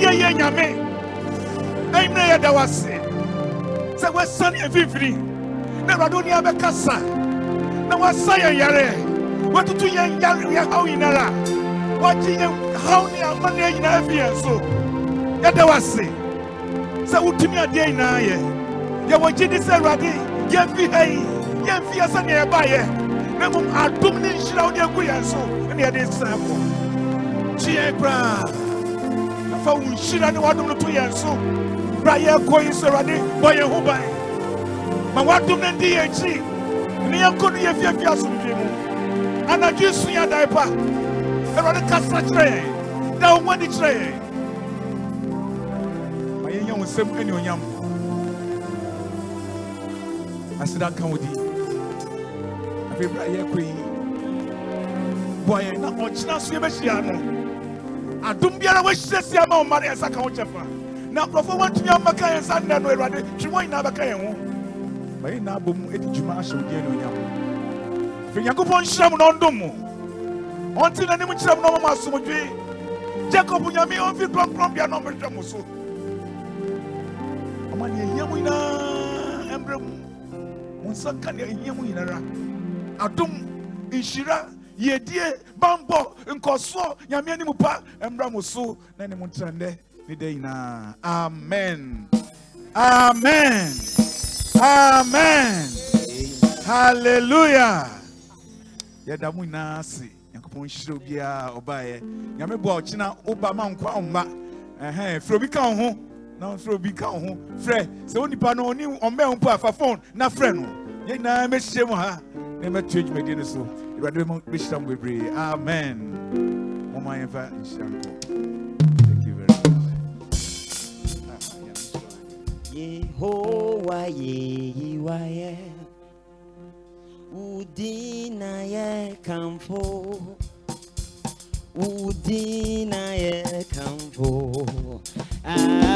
adeɛ yie nyame ɛnyina yɛda wo ase sɛ mfimfini na awurade wo nea bɛkasa na woasa yɛn yare. Woatutu yɛn yare yɛhaw nyinara woagye yɛn haw ne amanneɛ nyinaa afi yɛn so. Yɛda wo ase sɛ wotumi adeɛ nyinaa yɛ yɛwɔ sɛ awurade yɛmfi ha yi yɛmfi yɛ na mmom adom ne nhyira wode agu yɛn so. Ne yɛde yɛn koraa na fa wo nhyira ne wadom no to yɛn so bra yɛkɔ yi so awurade bɔ yɛn ho ban ma wadom no ndi yɛn akyi ne yɛnkɔ no yɛfiafie asomdwe mu. Anadwo so yɛ adae pa. Awurade kasa kyerɛ yɛn da wo mu ani kyerɛ yɛn ma yɛnyɛ wo nsɛm anuonyam aseda nka wo di afei bra yɛkɔ yi boa yɛn na ɔkyena so yɛbɛhyia no adom biara wɔahyia sia ma wo ma no yɛnsa ka wo kyɛfa na nkurɔfoɔ wɔntumi ammɛka yɛn nsa nnɛ no awurade twe wɔn nyinaa bɛka yɛn ho. Ma yɛn nyinaa bɔ mu adi dwuma ahyɛ wo di anuonyam afei nyankopɔn nhyira mu na ɔndom mo ɔnte n'anim kyerɛ mu na ɔmama asomdwe jacob nyame ɔmfi kronkron bia na ɔmmɛhwɛ mo so. Ɔma ne ahia mu nyinaa ɛmbrɛ mu. Mo nsa ka ne ahia mu nyinara adom nhyira yɛdie bambɔ nkɔsoɔ nyame anim pa. Ɛmmra mo so na ne mo ntena nnɛ ne da nyinaa. Amen. Amen. Amen. Hallelujah. Yɛda mo nyinaa ase. Nyankopɔn nhyira obiara ɔbaeɛ. Nyame boa ɔkyena woba ma nkwa ɔmma ɛhɛn frɛ obi ka ho. Na frɛ obi ka ho. Frɛ. Sɛ wo nipa no ɔne ɔmmɛ wo mpo a fa phone na frɛ no. Yɛn nyinaa mɛhyia mu ha na mɛtoa dwumadie no so awurade bɛma- bɛhyira mo bebree amen. Moma yɛmfa nhyira nkɔ thank you very much. Yehowa yeyiwaye Udina ye kamfo. Udina ye kamfo. Ah